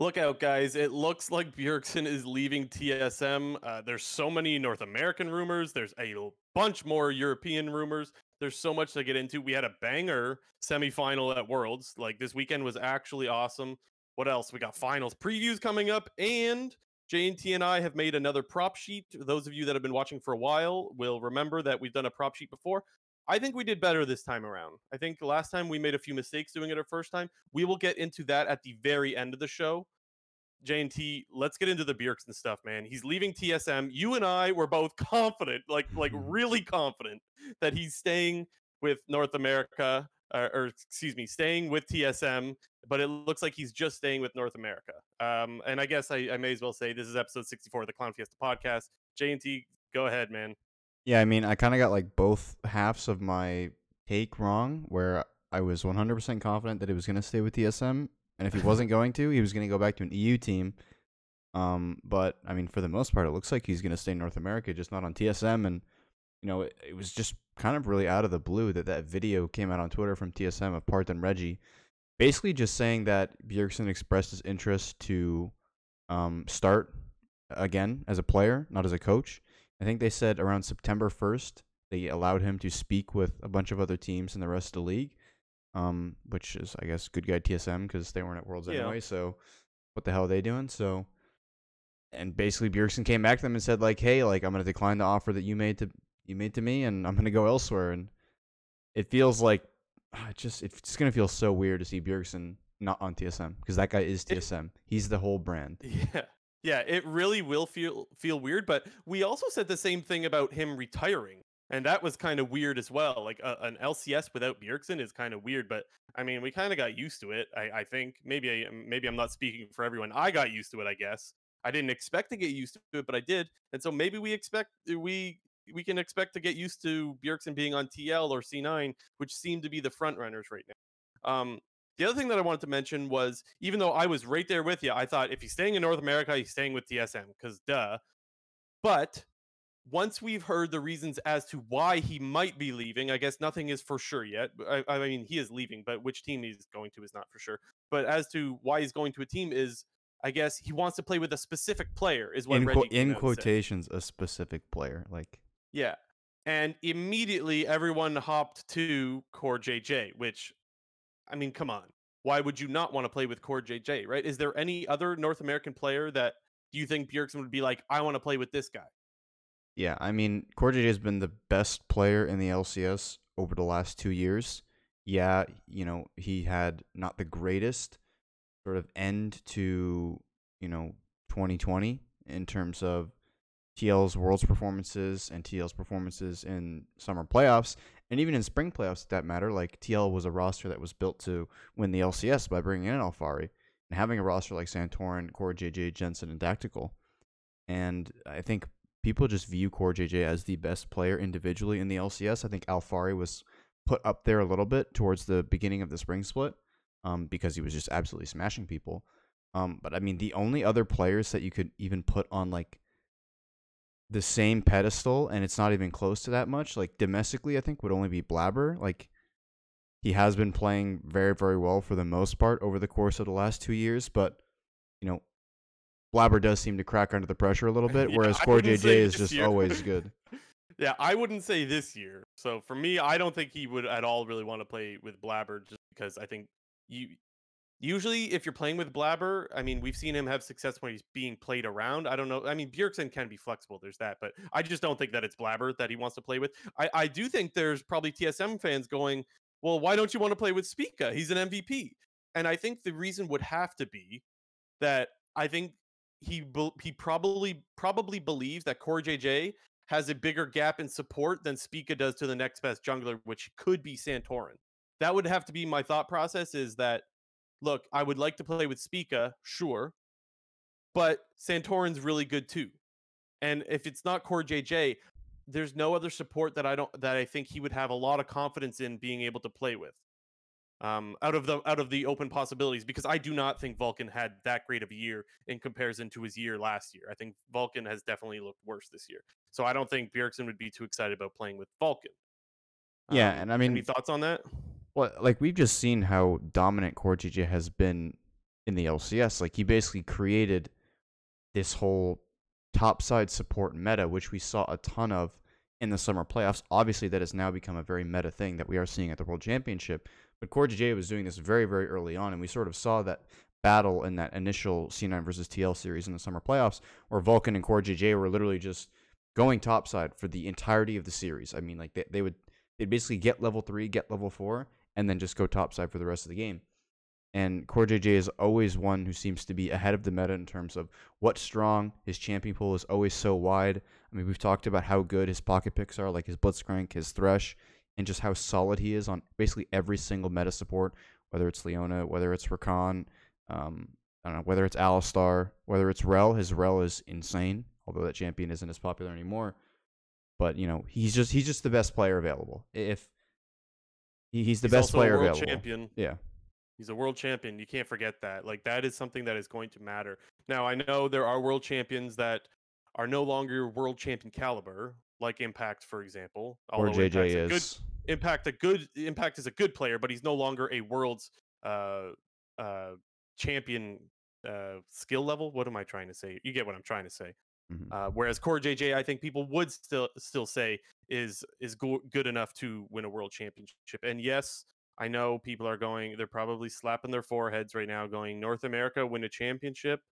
Look out, guys. It looks like Bjergsen is leaving TSM. Uh, there's so many North American rumors. There's a bunch more European rumors. There's so much to get into. We had a banger semifinal at Worlds. Like this weekend was actually awesome. What else? We got finals previews coming up, and JNT and I have made another prop sheet. Those of you that have been watching for a while will remember that we've done a prop sheet before. I think we did better this time around. I think last time we made a few mistakes doing it our first time. We will get into that at the very end of the show. JNT, let's get into the Bjergsen stuff, man. He's leaving TSM. You and I were both confident, like like really confident, that he's staying with North America, or, or excuse me, staying with TSM. But it looks like he's just staying with North America. Um, and I guess I, I may as well say this is episode 64 of the Clown Fiesta podcast. JNT, go ahead, man. Yeah, I mean, I kind of got like both halves of my take wrong, where I was 100% confident that he was going to stay with TSM, and if he wasn't going to, he was going to go back to an EU team. Um, but I mean, for the most part, it looks like he's going to stay in North America, just not on TSM. And you know, it, it, was just kind of really out of the blue that that video came out on Twitter from TSM of Parth and Reggie, basically just saying that Bjergsen expressed his interest to um, start again as a player, not as a coach. I think they said around September 1st, they allowed him to speak with a bunch of other teams in the rest of the league, um, which is, I guess, good guy TSM because they weren't at Worlds yeah. anyway. So what the hell are they doing? So, and basically Bjergsen came back to them and said like, hey, like I'm gonna decline the offer that you made to you made to me, and I'm gonna go elsewhere. And it feels like ah, it just it's gonna feel so weird to see Bjergsen not on TSM because that guy is TSM. It, He's the whole brand. Yeah. Yeah, it really will feel feel weird, but we also said the same thing about him retiring. And that was kind of weird as well. Like an LCS without Bjergsen is kind of weird, but I mean, we kind of got used to it. I, I think maybe I, maybe I'm not speaking for everyone. I got used to it, I guess. I didn't expect to get used to it, but I did. And so maybe we expect uh, we we can expect to get used to Bjergsen being on TL or C9, which seem to be the front runners right now. Um, the other thing that I wanted to mention was even though I was right there with you, I thought if he's staying in North America, he's staying with TSM because duh. But once we've heard the reasons as to why he might be leaving, I guess nothing is for sure yet. I, I, mean, he is leaving, but which team he's going to is not for sure. But as to why he's going to a team is, I guess he wants to play with a specific player. Is what in, Reggie in quotations a specific player, like yeah. And immediately everyone hopped to Core JJ, which I mean, come on. Why would you not want to play with Core JJ, right? Is there any other North American player that do you think Bjergsen would be like, I want to play with this guy? Yeah, I mean, Core JJ has been the best player in the LCS over the last two years. Yeah, you know, he had not the greatest sort of end to, you know, 2020 in terms of TL's Worlds performances and TL's performances in summer playoffs and even in spring playoffs, that matter, like TL was a roster that was built to win the LCS by bringing in Alphari and having a roster like Santorin, Core JJ, Jensen, and Tactical. And I think people just view Core JJ as the best player individually in the LCS. I think Alphari was put up there a little bit towards the beginning of the spring split um, because he was just absolutely smashing people. Um, but I mean, the only other players that you could even put on like the same pedestal and it's not even close to that much. Like domestically, I think would only be Blabber. Like he has been playing very, very well for the most part over the course of the last two years, but you know, Blabber does seem to crack under the pressure a little bit, yeah, whereas Core JJ is just year. always good. yeah, I wouldn't say this year. So for me, I don't think he would at all really want to play with Blabber just because I think you Usually, if you're playing with Blabber, I mean, we've seen him have success when he's being played around. I don't know. I mean, Bjergsen can be flexible. There's that, but I just don't think that it's Blabber that he wants to play with. I, I do think there's probably TSM fans going, well, why don't you want to play with Spica? He's an MVP. And I think the reason would have to be that I think he he probably probably believes that Core JJ has a bigger gap in support than Spica does to the next best jungler, which could be Santorin. That would have to be my thought process. Is that look, I would like to play with Spica, sure, but Santorin's really good too. And if it's not Core JJ, there's no other support that I don't that I think he would have a lot of confidence in being able to play with. Um, out of the out of the open possibilities, because I do not think Vulcan had that great of a year in comparison to his year last year. I think Vulcan has definitely looked worse this year. So I don't think Bjergsen would be too excited about playing with Vulcan. Yeah, um, and I mean, any thoughts on that? Well, like we've just seen how dominant Core JJ has been in the LCS. Like he basically created this whole topside support meta, which we saw a ton of in the summer playoffs. Obviously, that has now become a very meta thing that we are seeing at the World Championship. But CoreJJ was doing this very, very early on, and we sort of saw that battle in that initial C9 versus TL series in the summer playoffs, where Vulcan and CoreJJ were literally just going topside for the entirety of the series. I mean, like they, they would they'd basically get level three, get level four, and then just go topside for the rest of the game. And Core CoreJJ is always one who seems to be ahead of the meta in terms of what's strong. His champion pool is always so wide. I mean, we've talked about how good his pocket picks are, like his Blitzcrank, his Thresh, and just how solid he is on basically every single meta support, whether it's Leona, whether it's Rakan, um, I don't know, whether it's Alistar, whether it's Rell. His Rell is insane, although that champion isn't as popular anymore. But you know, he's just he's just the best player available. If he, he's the He's best player world available. champion. Yeah. He's a world champion. You can't forget that. Like that is something that is going to matter. Now I know there are world champions that are no longer world champion caliber, like Impact, for example. Or JJ Impact's a good is. Impact a good Impact is a good player, but he's no longer a world's uh uh champion uh skill level. What am I trying to say? You get what I'm trying to say. Mhm. Uh, whereas Core JJ, I think people would still still say is is go- good enough to win a world championship. And yes, I know people are going; they're probably slapping their foreheads right now, going North America win a championship.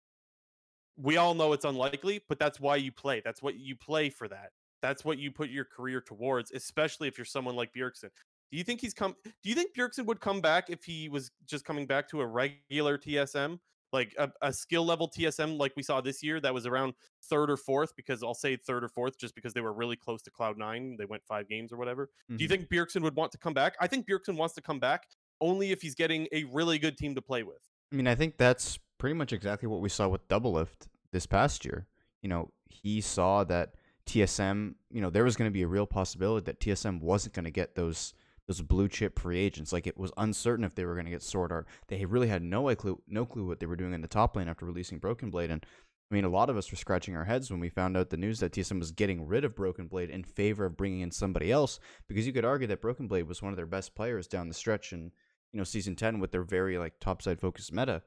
We all know it's unlikely, but that's why you play. That's what you play for. That that's what you put your career towards, especially if you're someone like Bjergsen. Do you think he's come? Do you think Bjergsen would come back if he was just coming back to a regular TSM? Like a, a skill level TSM like we saw this year that was around third or fourth because I'll say third or fourth just because they were really close to Cloud Nine. They went five games or whatever. Do you Mhm. think Bjergsen would want to come back? I think Bjergsen wants to come back only if he's getting a really good team to play with. I mean, I think that's pretty much exactly what we saw with Doublelift this past year. You know, he saw that TSM, you know, there was going to be a real possibility that TSM wasn't going to get those those blue chip free agents. Like it was uncertain if they were going to get Sword Art. They really had no clue, no clue what they were doing in the top lane after releasing Broken Blade. And I mean, a lot of us were scratching our heads when we found out the news that TSM was getting rid of Broken Blade in favor of bringing in somebody else. Because you could argue that Broken Blade was one of their best players down the stretch in you know season ten with their very like topside focused meta.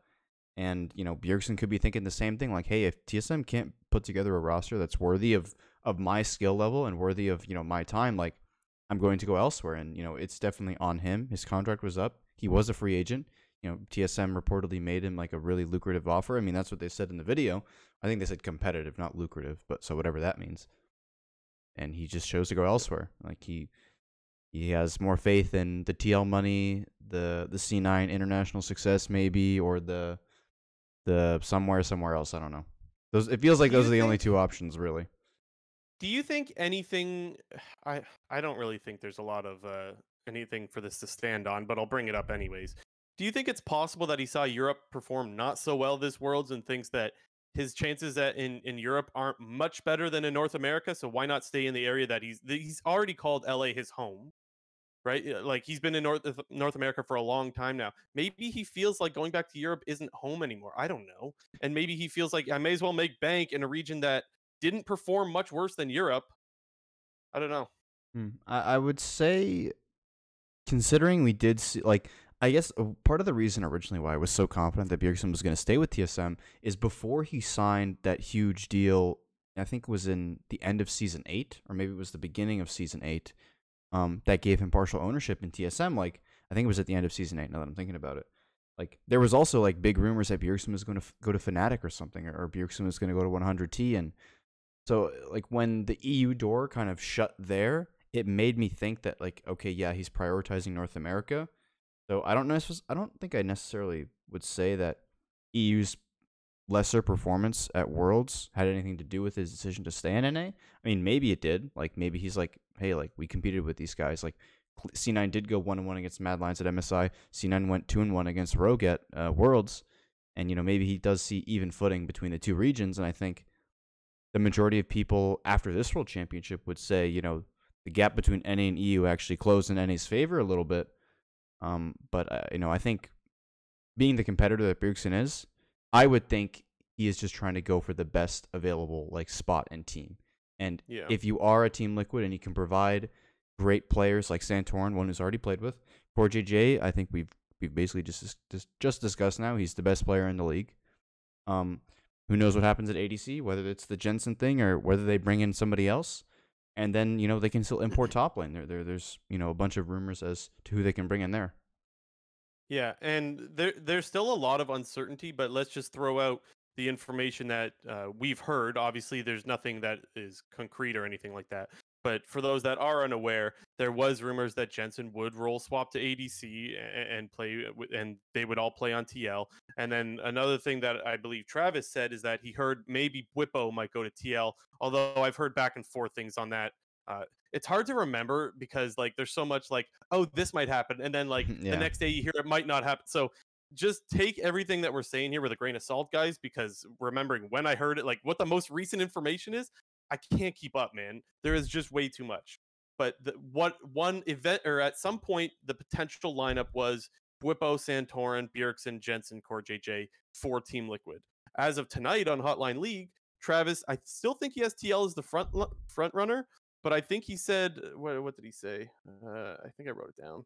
And you know Bjergsen could be thinking the same thing, like, hey, if TSM can't put together a roster that's worthy of of my skill level and worthy of you know my time, like I'm going to go elsewhere. And you know it's definitely on him. His contract was up. He was a free agent. You know TSM reportedly made him like a really lucrative offer. I mean that's what they said in the video. I think they said competitive, not lucrative, but so whatever that means. And he just chose to go elsewhere. Like he he has more faith in the TL money, the the C9 international success maybe, or the the somewhere somewhere else. I don't know. Those it feels like those are the only two options really. Do you think anything? I I don't really think there's a lot of uh, anything for this to stand on, but I'll bring it up anyways. Do you think it's possible that he saw Europe perform not so well this Worlds and thinks that his chances at in, in Europe aren't much better than in North America? So why not stay in the area that he's he's already called LA his home, right? Like he's been in North North America for a long time now. Maybe he feels like going back to Europe isn't home anymore. I don't know, and maybe he feels like I may as well make bank in a region that didn't perform much worse than Europe. I don't know. Hmm. I, I would say, considering we did see, like, I guess uh, part of the reason originally why I was so confident that Bjergsen was going to stay with TSM is before he signed that huge deal. I think it was in the end of season eight, or maybe it was the beginning of season eight. Um, that gave him partial ownership in TSM. Like, I think it was at the end of season eight. Now that I'm thinking about it, like, there was also like big rumors that Bjergsen was going to f- go to Fnatic or something, or, or Bjergsen was going to go to 100T, and so like when the EU door kind of shut there, it made me think that like okay, yeah, he's prioritizing North America. So I don't know. I don't think I necessarily would say that EU's lesser performance at Worlds had anything to do with his decision to stay in NA. I mean, maybe it did. Like maybe he's like, hey, like we competed with these guys. Like C9 did go one and one against Mad Lions at MSI. C9 went two and one against Rogue at uh, Worlds, and you know maybe he does see even footing between the two regions. And I think the majority of people after this World Championship would say, you know, the gap between NA and EU actually closed in NA's favor a little bit. Um, but uh, you know, I think being the competitor that Bjergsen is, I would think he is just trying to go for the best available like spot and team. And Yeah. if you are a team liquid and you can provide great players like Santorin, one who's already played with, for JJ, I think we've we've basically just just just discussed now. He's the best player in the league. Um, who knows what happens at ADC? Whether it's the Jensen thing or whether they bring in somebody else, and then you know they can still import top lane. There, there, there's you know a bunch of rumors as to who they can bring in there. Yeah, and there there's still a lot of uncertainty, but let's just throw out the information that uh, we've heard. Obviously, there's nothing that is concrete or anything like that. But for those that are unaware, there was rumors that Jensen would role swap to ADC and, play, and they would all play on TL. And then another thing that I believe Travis said is that he heard maybe Bwipo might go to TL. Although I've heard back and forth things on that. Uh, it's hard to remember because like there's so much like oh this might happen and then like yeah. the next day you hear it might not happen. So just take everything that we're saying here with a grain of salt, guys, because remembering when I heard it, like what the most recent information is, I can't keep up, man. There is just way too much. But the, what one event or at some point the potential lineup was Bwipo, Santorin, Bjergsen, Jensen, Core JJ for Team Liquid. As of tonight on Hotline League, Travis, I still think he has TL as the front front runner, but I think he said what, what did he say? Uh, I think I wrote it down.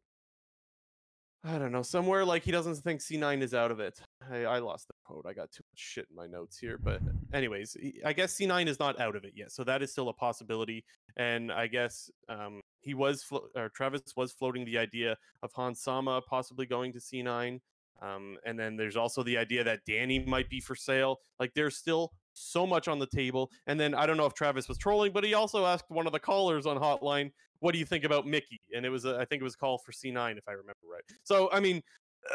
I don't know, somewhere like he doesn't think C9 is out of it. I, I lost the quote. I got too much shit in my notes here. But, anyways, I guess C9 is not out of it yet. So that is still a possibility. And I guess um, he was, flo- or Travis was floating the idea of Hans Sama possibly going to C9. Um, and then there's also the idea that Danny might be for sale. Like there's still so much on the table. And then I don't know if Travis was trolling, but he also asked one of the callers on Hotline, "What do you think about Mickey?" And it was, a, I think it was call for C9 if I remember right. So I mean,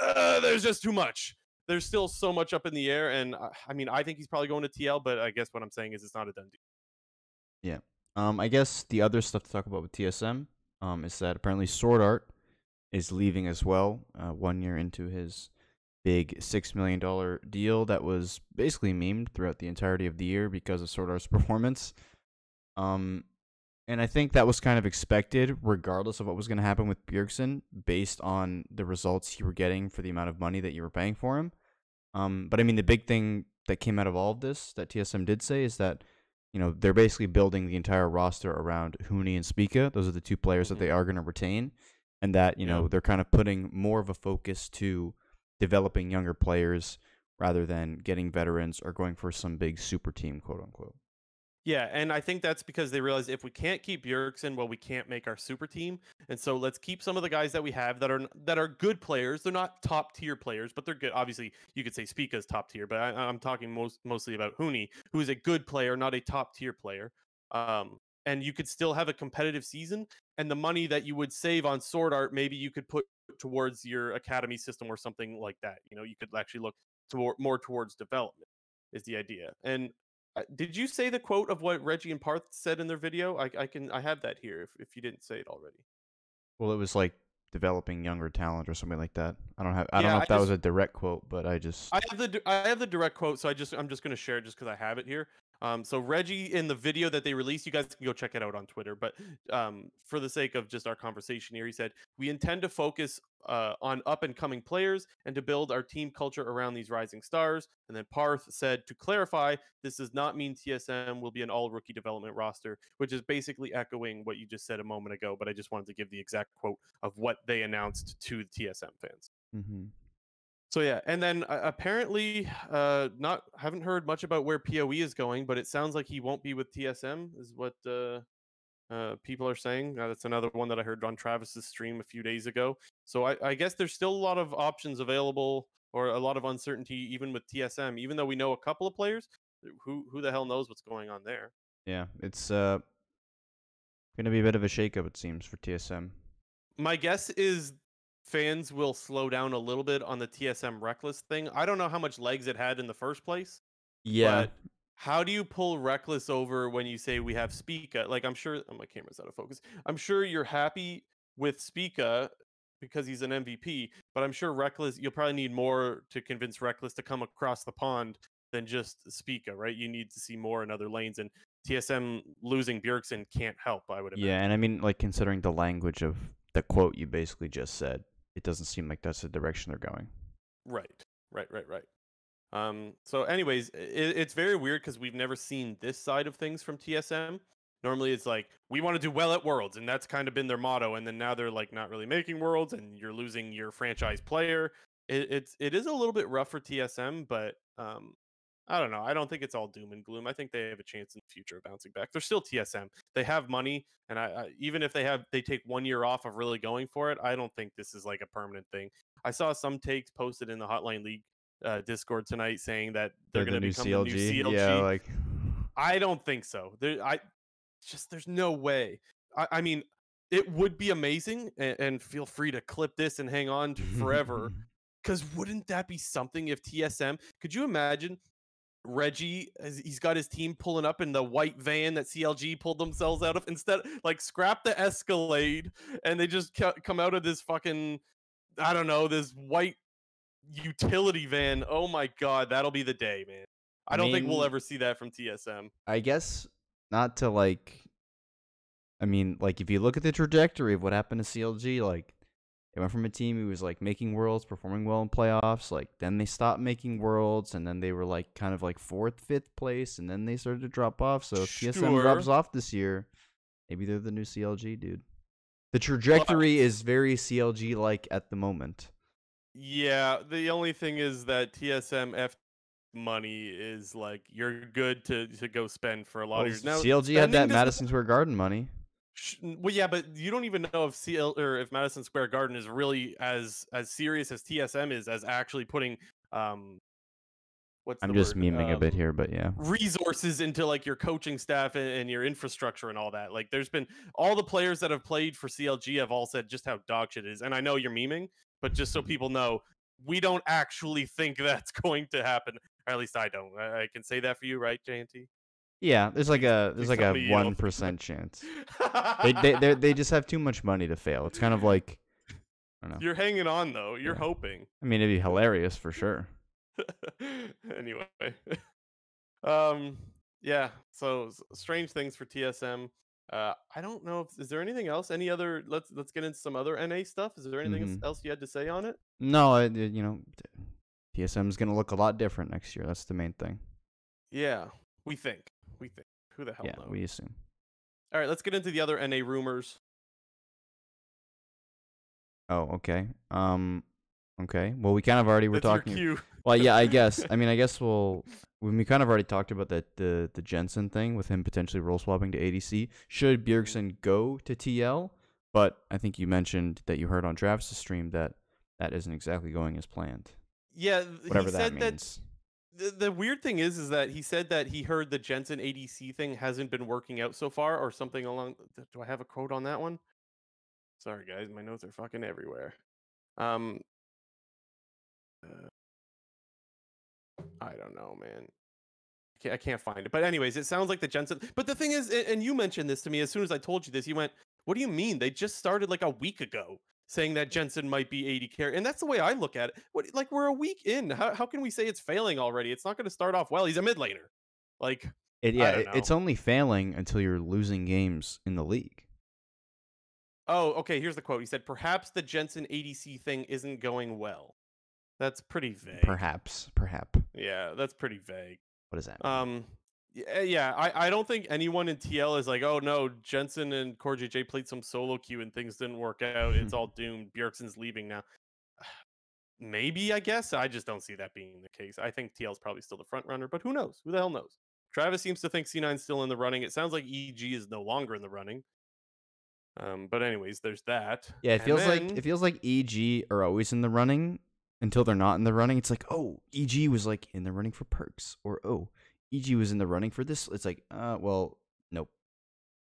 uh, there's just too much. There's still so much up in the air, and uh, I mean, I think he's probably going to TL, but I guess what I'm saying is it's not a done deal. Yeah. Um, I guess the other stuff to talk about with TSM um, is that apparently Sword Art is leaving as well, uh, one year into his big $6 million deal that was basically memed throughout the entirety of the year because of Sword Art's performance. Um, and I think that was kind of expected, regardless of what was going to happen with Bjergsen, based on the results you were getting for the amount of money that you were paying for him. Um, but I mean, the big thing that came out of all of this that TSM did say is that, you know, they're basically building the entire roster around Huni and Spica. Those are the two players mm-hmm. that they are going to retain. And that, you know, they're kind of putting more of a focus to developing younger players rather than getting veterans or going for some big super team, quote unquote. Yeah, and I think that's because they realize if we can't keep Bjergsen, well, we can't make our super team, and so let's keep some of the guys that we have that are that are good players. They're not top tier players, but they're good. Obviously, you could say Spica's top tier, but I, am talking most mostly about Huni, who is a good player, not a top tier player. Um, and you could still have a competitive season, and the money that you would save on Sword Art, maybe you could put towards your academy system or something like that. You know, you could actually look to more towards development is the idea. And Uh, did you say the quote of what Reggie and Parth said in their video? I, I can I have that here if, if you didn't say it already. Well, it was like developing younger talent or something like that. I don't have I don't know if that just, was a direct quote, but I just I have the I have the direct quote, so I just I'm just going to share it just cuz I have it here. Um, so Reggie in the video that they released, you guys can go check it out on Twitter. But um, for the sake of just our conversation here, he said we intend to focus uh, on up and coming players and to build our team culture around these rising stars. And then Parth said to clarify, this does not mean TSM will be an all rookie development roster, which is basically echoing what you just said a moment ago. But I just wanted to give the exact quote of what they announced to the TSM fans. Mm-hmm. So yeah, and then uh, apparently, uh, not haven't heard much about where POE is going, but it sounds like he won't be with TSM, is what uh, uh, people are saying. Uh, that's another one that I heard on Travis's stream a few days ago. So I, I, guess there's still a lot of options available, or a lot of uncertainty even with TSM. Even though we know a couple of players, who who the hell knows what's going on there? Yeah, it's uh, gonna be a bit of a shakeup, it seems, for TSM. My guess is fans will slow down a little bit on the TSM Reckless thing. I don't know how much legs it had in the first place. Yeah. how do you pull Reckless over when you say we have Spica? Like I'm sure oh, my camera's out of focus. I'm sure you're happy with Spica because he's an MVP, but I'm sure Reckless you'll probably need more to convince Reckless to come across the pond than just Spica, right? You need to see more in other lanes and TSM losing Bjergsen can't help, I would imagine. Yeah, and I mean like considering the language of the quote you basically just said it doesn't seem like that's the direction they're going. Right, right, right, right. Um, so, anyways, it, it's very weird because we've never seen this side of things from TSM. Normally it's like we want to do well at Worlds, and that's kind of been their motto. And then now they're like not really making Worlds, and you're losing your franchise player. It, it's it is a little bit rough for TSM, but um, I don't know. I don't think it's all doom and gloom. I think they have a chance in the future of bouncing back. They're still TSM. They have money, and I, I even if they have they take one year off of really going for it, I don't think this is like a permanent thing. I saw some takes posted in the Hotline League uh, Discord tonight saying that they're, They're going to the become CLG. the new CLG. Yeah, like I don't think so. There, I just there's no way. I, I mean, it would be amazing, and, and feel free to clip this and hang on to forever. Because wouldn't that be something if TSM? Could you imagine Reggie? He's got his team pulling up in the white van that CLG pulled themselves out of. Instead, like scrap the Escalade, and they just come out of this fucking, I don't know, this white utility van. Oh my god, that'll be the day, man. I I don't think we'll ever see that from TSM. I guess not to like. I mean, like if you look at the trajectory of what happened to CLG, like they went from a team who was like making worlds, performing well in playoffs, like then they stopped making worlds, and then they were like kind of like fourth, fifth place, and then they started to drop off. So if TSM drops off this year, maybe they're the new CLG, dude. The trajectory is very CLG like at the moment. Yeah, the only thing is that TSM F money is like you're good to to go spend for a lot Well, of years. Now CLG had that Madison Square Garden money. Well, yeah, but you don't even know if CL or if Madison Square Garden is really as as serious as TSM is as actually putting um what's I'm just word? memeing a bit Um, here, but yeah. resources into like your coaching staff and, and your infrastructure and all that. Like there's been all the players that have played for CLG have all said just how dog shit it is. And I know you're memeing, but just so people know, we don't actually think that's going to happen. Or at least I don't. I, I can say that for you, right, JNT? Yeah, there's like a there's like a one chance. They they they they just have too much money to fail. It's kind of like I don't know. You're hanging on though. You're Yeah. hoping. I mean, it'd be hilarious for sure. anyway. um yeah, so s- strange things for TSM. Uh I don't know if is there anything else? Any other let's let's get into some other NA stuff. Is there anything else- Mhm. else you had to say on it? No, I, you know, TSM is gonna look a lot different next year. That's the main thing. Yeah, we think. We think. Who the hell yeah, knows? we assume. All right, let's get into the other NA rumors. Oh, okay. Um, okay. Well, we kind of already were That's talking. Well, yeah, I guess. I mean, I guess we'll. We kind of already talked about that the the Jensen thing with him potentially role swapping to ADC. Should Bjergsen go to TL? But I think you mentioned that you heard on Travis's stream that that isn't exactly going as planned. Yeah, Whatever that means. The, weird thing is, is that he said that he heard the Jensen ADC thing hasn't been working out so far, or something along. Do I have a quote on that one? Sorry, guys, my notes are fucking everywhere. Um, uh, I don't know, man. I can't, I can't find it. But anyways, it sounds like the Jensen. But the thing is, and you mentioned this to me as soon as I told you this. You went, "What do you mean? They just started like a week ago." Saying that Jensen might be AD carry, and that's the way I look at it. What, like we're a week in. How, how can we say it's failing already? It's not going to start off well. He's a mid laner. Like It, yeah, it- it's only failing until you're losing games in the league. Oh, okay. Here's the quote. He said, "Perhaps the Jensen ADC thing isn't going well." That's pretty vague. Perhaps, perhaps. Yeah, that's pretty vague. What does that mean? Um, yeah, yeah. I, I don't think anyone in TL is like, oh no, Jensen and Core JJ played some solo queue and things didn't work out. It's all doomed. Bjergsen's leaving now. Maybe I guess I just don't see that being the case. I think TL's probably still the front runner, but who knows? Who the hell knows? Travis seems to think C9's still in the running. It sounds like EG is no longer in the running. Um, but anyways, there's that. yeah, it feels like it feels like EG are always in the running until they're not in the running. It's like, oh, EG was like in the running for Perkz, or oh, EG was in the running for this. It's like, uh, well, nope.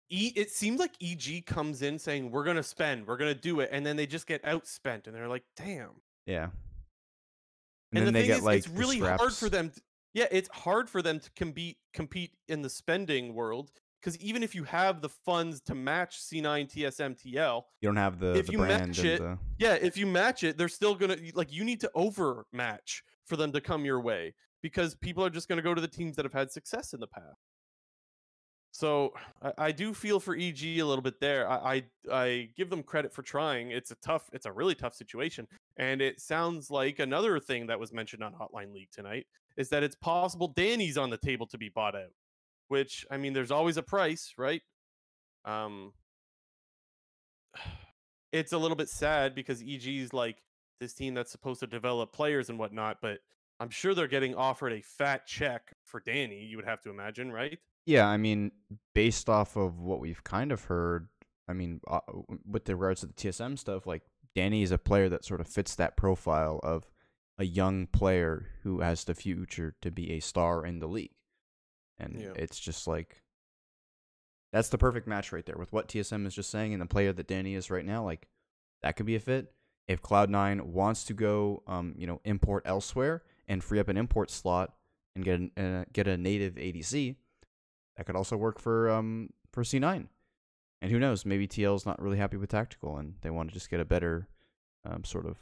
E, it seems like EG comes in saying we're gonna spend, we're gonna do it, and then they just get outspent, and they're like, damn. Yeah. And, then the they thing get is, like it's really hard for them. To, yeah, it's hard for them to compete compete in the spending world because even if you have the funds to match C9 TSM TL, You don't have the, if the you brand match it, the yeah, if you match it, they're still gonna like you need to overmatch for them to come your way because people are just gonna go to the teams that have had success in the past. So I, I do feel for EG a little bit there. I, I I give them credit for trying. It's a tough, it's a really tough situation, and it sounds like another thing that was mentioned on Hotline League tonight is that it's possible Danny's on the table to be bought out. Which I mean, there's always a price, right? Um, it's a little bit sad because EG's like this team that's supposed to develop players and whatnot, but I'm sure they're getting offered a fat check for Danny. You would have to imagine, right? Yeah, I mean, based off of what we've kind of heard, I mean, uh, with regards to the TSM stuff, like Danny is a player that sort of fits that profile of a young player who has the future to be a star in the league. And Yeah. it's just like that's the perfect match right there with what TSM is just saying and the player that Danny is right now. Like that could be a fit. If Cloud9 wants to go, um, you know, import elsewhere and free up an import slot and get an, uh, get a native ADC, that could also work for um for C9. And who knows? Maybe TL's not really happy with tactical and they want to just get a better um, sort of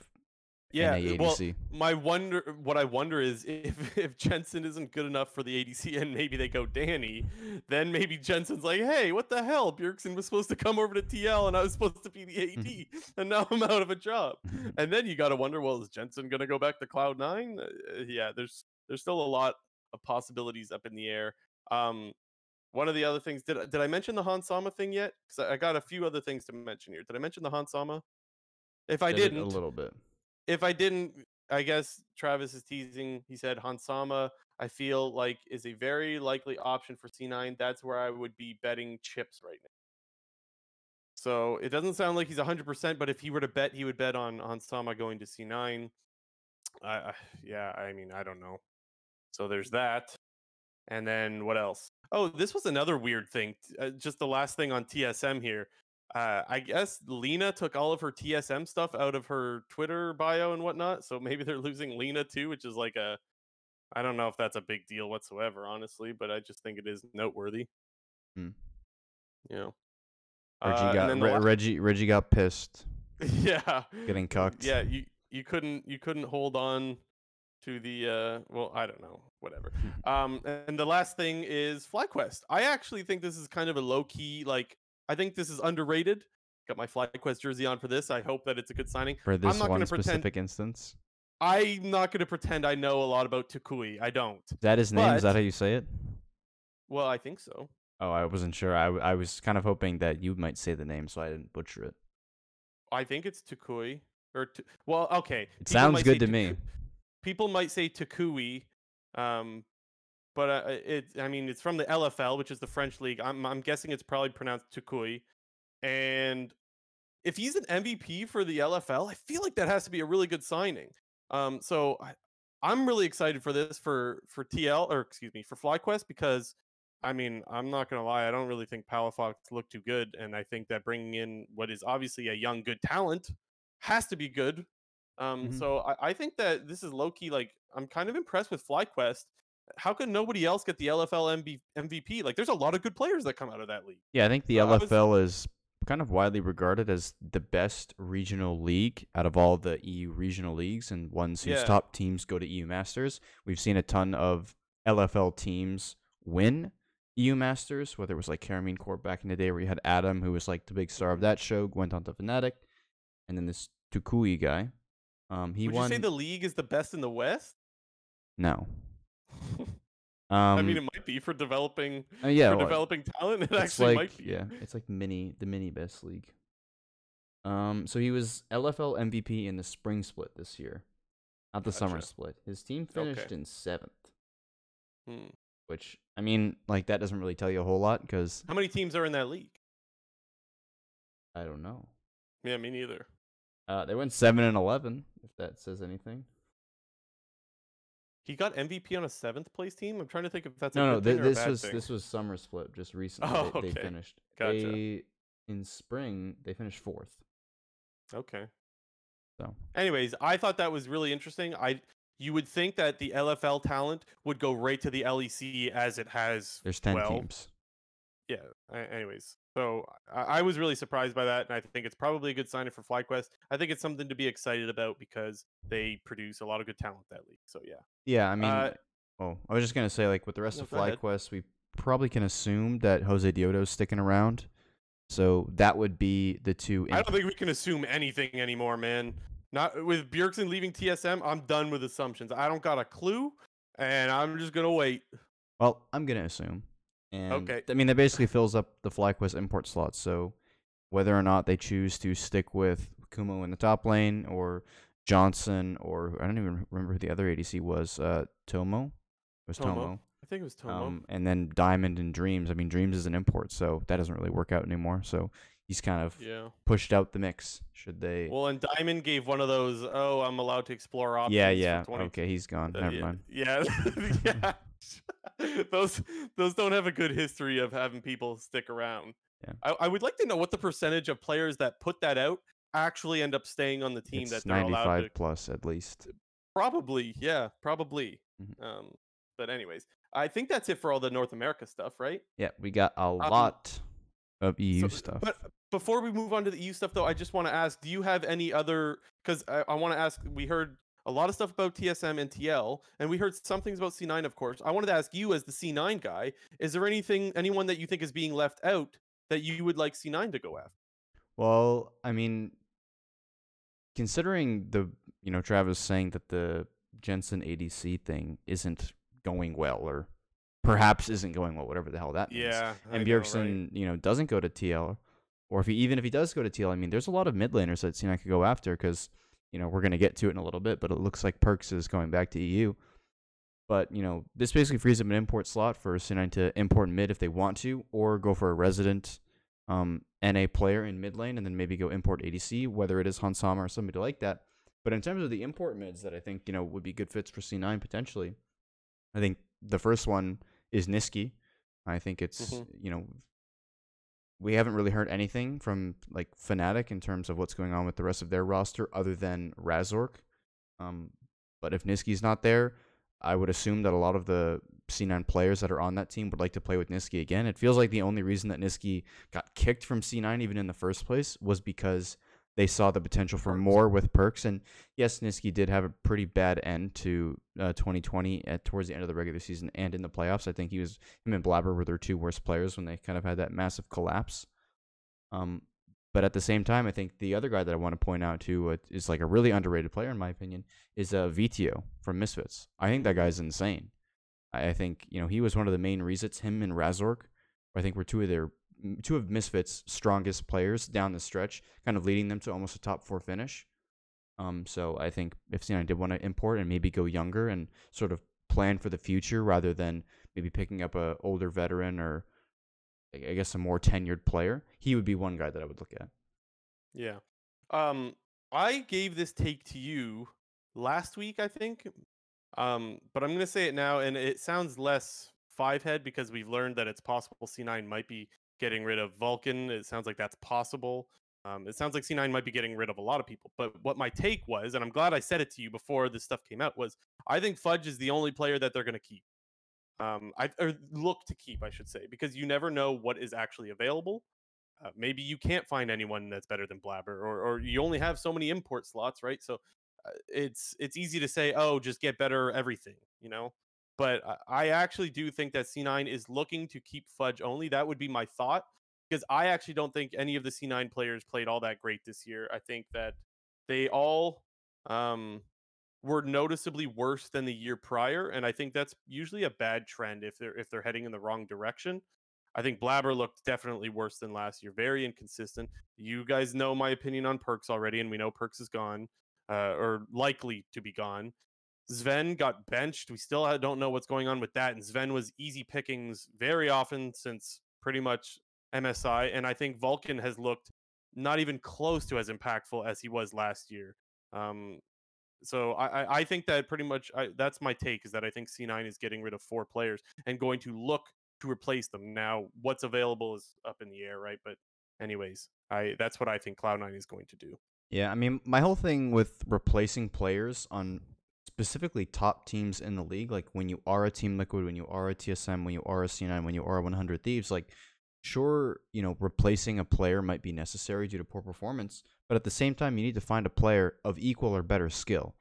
Yeah. NA Well, my wonder, what I wonder is if if Jensen isn't good enough for the ADC and maybe they go Danny, then maybe Jensen's like, hey, what the hell? Bjergsen was supposed to come over to TL and I was supposed to be the AD, and now I'm out of a job. And then you got to wonder, well, is Jensen gonna go back to Cloud Nine? Uh, yeah, there's there's still a lot of possibilities up in the air. Um, one of the other things, did I- did I mention the Hansama thing yet? Because I I got a few other things to mention here. Did I mention the Hansama? If I Did didn't, a little bit. If I didn't, I guess Travis is teasing. He said Hansama, I feel like is a very likely option for C9. That's where I would be betting chips right now. So it doesn't sound like he's 100%, but if he were to bet, he would bet on Hansama going to C9. I, I, yeah, I mean, I don't know. So there's that. And then what else? Oh, this was another weird thing. Uh, just the last thing on TSM here. Uh, I guess Leena took all of her TSM stuff out of her Twitter bio and whatnot. So maybe they're losing Leena too, which is like a. I don't know if that's a big deal whatsoever, honestly, but I just think it is noteworthy. Hmm. You know. Reggie Uh, got then the Re- la- Reggie Reggie got pissed, yeah. getting cucked. Yeah, you you couldn't you couldn't hold on to the uh well, I don't know, whatever. Um and the last thing is FlyQuest. I actually think this is kind of a low key like I think this is underrated. Got my FlyQuest jersey on for this. I hope that it's a good signing. For this not one pretend- specific instance. I'm not going to pretend I know a lot about Toucouille. I don't. Is that his name? Is that how you say it? Well, I think so. Oh, I wasn't sure. I, I was kind of hoping that you might say the name so I didn't butcher it. I think it's Toucouille or Tu- well, okay. It people sounds good to me. People might say Toucouille, um, but uh, it. I mean, it's from the LFL, which is the French league. I'm I'm guessing it's probably pronounced Toucouille, and if he's an MVP for the LFL, I feel like that has to be a really good signing. Um, so I, I'm really excited for this for for TL or excuse me for FlyQuest because I mean I'm not gonna lie, I don't really think Palafox looked too good, and I think that bringing in what is obviously a young good talent has to be good. Um, Mhm. so I, I think that this is low key. Like I'm kind of impressed with FlyQuest. How can nobody else get the LFL MV- MVP? Like there's a lot of good players that come out of that league. Yeah, I think the Uh, I was- LFL is kind of widely regarded as the best regional league out of all the EU regional leagues and ones whose Yeah. top teams go to EU Masters. We've seen a ton of LFL teams win EU Masters, whether it was like Karmine Corp back in the day where you had Adam, who was like the big star of that show, went on to Fnatic, and then this Toucouille guy. Um, he Would won. you say the league is the best in the West? no. Um, I mean, it might be for developing uh, yeah, for well, developing talent. It actually like might be. yeah, it's like mini the mini best league. Um, so he was LFL MVP in the spring split this year, not the summer split. His team finished Okay. in seventh, Hmm. which I mean, like that doesn't really tell you a whole lot because How many teams are in that league? I don't know. Yeah, me neither. Uh, they went seven and eleven, if that says anything. He got MVP on a seventh place team. I'm trying to think if that's a no, no, good thi- thing or a this was thing. this was summer split just recently. Oh, they, they finished. Gotcha. They in spring they finished fourth. Okay. So Anyways, I thought that was really interesting. I you would think that the LFL talent would go right to the LEC as it has. there's ten well, teams. Yeah. Anyways, so I, I was really surprised by that, and I think it's probably a good sign for FlyQuest. I think it's something to be excited about because they produce a lot of good talent that league. So yeah. Yeah, I mean, Uh, oh, I was just gonna say, like with the rest No, of. FlyQuest, we probably can assume that Josedeodo's sticking around. So that would be the two. I don't think we can assume anything anymore, man. Not with Bjergsen leaving TSM. I'm done with assumptions. I don't got a clue, and I'm just gonna wait. well, I'm gonna assume, And Okay. I mean, that basically fills up the FlyQuest import slots. So whether or not they choose to stick with Kumo in the top lane or Johnsun or I don't even remember who the other ADC was. Uh, Tomo. It was Tomo. Tomo. I think it was Tomo. Um, and then Diamond and Dreams. I mean, Dreams is an import, so that doesn't really work out anymore. So he's kind of yeah. pushed out the mix. Should they? Well, and Diamond gave one of those. Oh, I'm allowed to explore options. yeah, yeah. 20 Okay, he's gone. Uh, Never yeah, mind. Yeah, yeah. those those don't have a good history of having people stick around. Yeah. I, I would like to know what the percentage of players that put that out actually end up staying on the team It's that they're allowed 95 to. plus at least. Probably, yeah, probably. Mhm. Um, but anyways, I think that's it for all the North America stuff, right? Yeah, we got a lot of EU So- stuff. But before we move on to the EU stuff, though, I just want to ask: Do you have any other? Because I, I want to ask. We heard a lot of stuff about TSM and TL, and we heard some things about C9, of course. I wanted to ask you, as the C9 guy, is there anything, anyone that you think is being left out that you would like C9 to go after? Well, I mean, considering the you know Travis saying that the Jensen ADC thing isn't going well, or perhaps isn't going well, whatever the hell that means. Yeah, And know, right? Bjergsen, you know, doesn't go to TL, or if he even if he does go to TL, I mean, there's a lot of mid laners that C9 could go after because you know we're gonna get to it in a little bit, but it looks like Perkz is going back to EU. But you know, this basically frees up an import slot for C9 to import mid if they want to, or go for a resident um, NA player in mid lane, and then maybe go import ADC, whether it is Hansama or somebody like that. But in terms of the import mids that I think you know would be good fits for C9 potentially, I think the first one is Nisqy. I think it's Mhm. you know we haven't really heard anything from like Fnatic in terms of what's going on with the rest of their roster other than Razork. Um, but if Nisqy's not there, I would assume that a lot of the C9 players that are on that team would like to play with Nisqy again. It feels like the only reason that Nisqy got kicked from C9 even in the first place was because they saw the potential for more with Perkz. And yes, Nisqy did have a pretty bad end to uh, 2020 at towards the end of the regular season and in the playoffs. I think he was him and Blabber were their two worst players when they kind of had that massive collapse. Um, but at the same time, I think the other guy that I want to point out too uh, is like a really underrated player in my opinion is uh, Vetheo from Misfits. I think that guy's insane. I, I think you know he was one of the main reasons. Him and Razork, I think, were two of their two of Misfits' strongest players down the stretch, kind of leading them to almost a top four finish. Um, so I think if C9 did want to import and maybe go younger and sort of plan for the future rather than maybe picking up a older veteran or I guess a more tenured player, he would be one guy that I would look at. Yeah. Um, I gave this take to you last week, I think. Um, but I'm gonna say it now, and it sounds less five head because we've learned that it's possible C9 might be getting rid of Vulcan. It sounds like that's possible. Um, it sounds like C9 might be getting rid of a lot of people. But what my take was, and I'm glad I said it to you before this stuff came out, was I think Fudge is the only player that they're gonna keep. Um, I or look to keep, I should say, because you never know what is actually available. Uh, maybe you can't find anyone that's better than Blabber, or or you only have so many import slots, right? So uh, it's it's easy to say, oh, just get better everything, you know. But I- actually do think that C9 is looking to keep Fudge only. That would be my thought, because I actually don't think any of the C9 players played all that great this year. I think that they all um, were noticeably worse than the year prior, and I think that's usually a bad trend if they're if they're heading in the wrong direction. I think Blabber looked definitely worse than last year. Very inconsistent. You guys know my opinion on Perkz already, and we know Perkz is gone, uh, or likely to be gone. Sven got benched. We still don't know what's going on with that. And Sven was easy pickings very often since pretty much MSI. And I think Vulcan has looked not even close to as impactful as he was last year. Um, so I, I- think that pretty much I, that's my take is that I think C9 is getting rid of four players and going to look to replace them. Now, what's available is up in the air, right? But anyways, I that's what I think Cloud9 is going to do. Yeah, I mean, my whole thing with replacing players on specifically top teams in the league, like when you are a Team Liquid, when you are a TSM, when you are a C9, when you are a 100 Thieves, like, sure, you know, replacing a player might be necessary due to poor performance, but at the same time, you need to find a player of equal or better skill.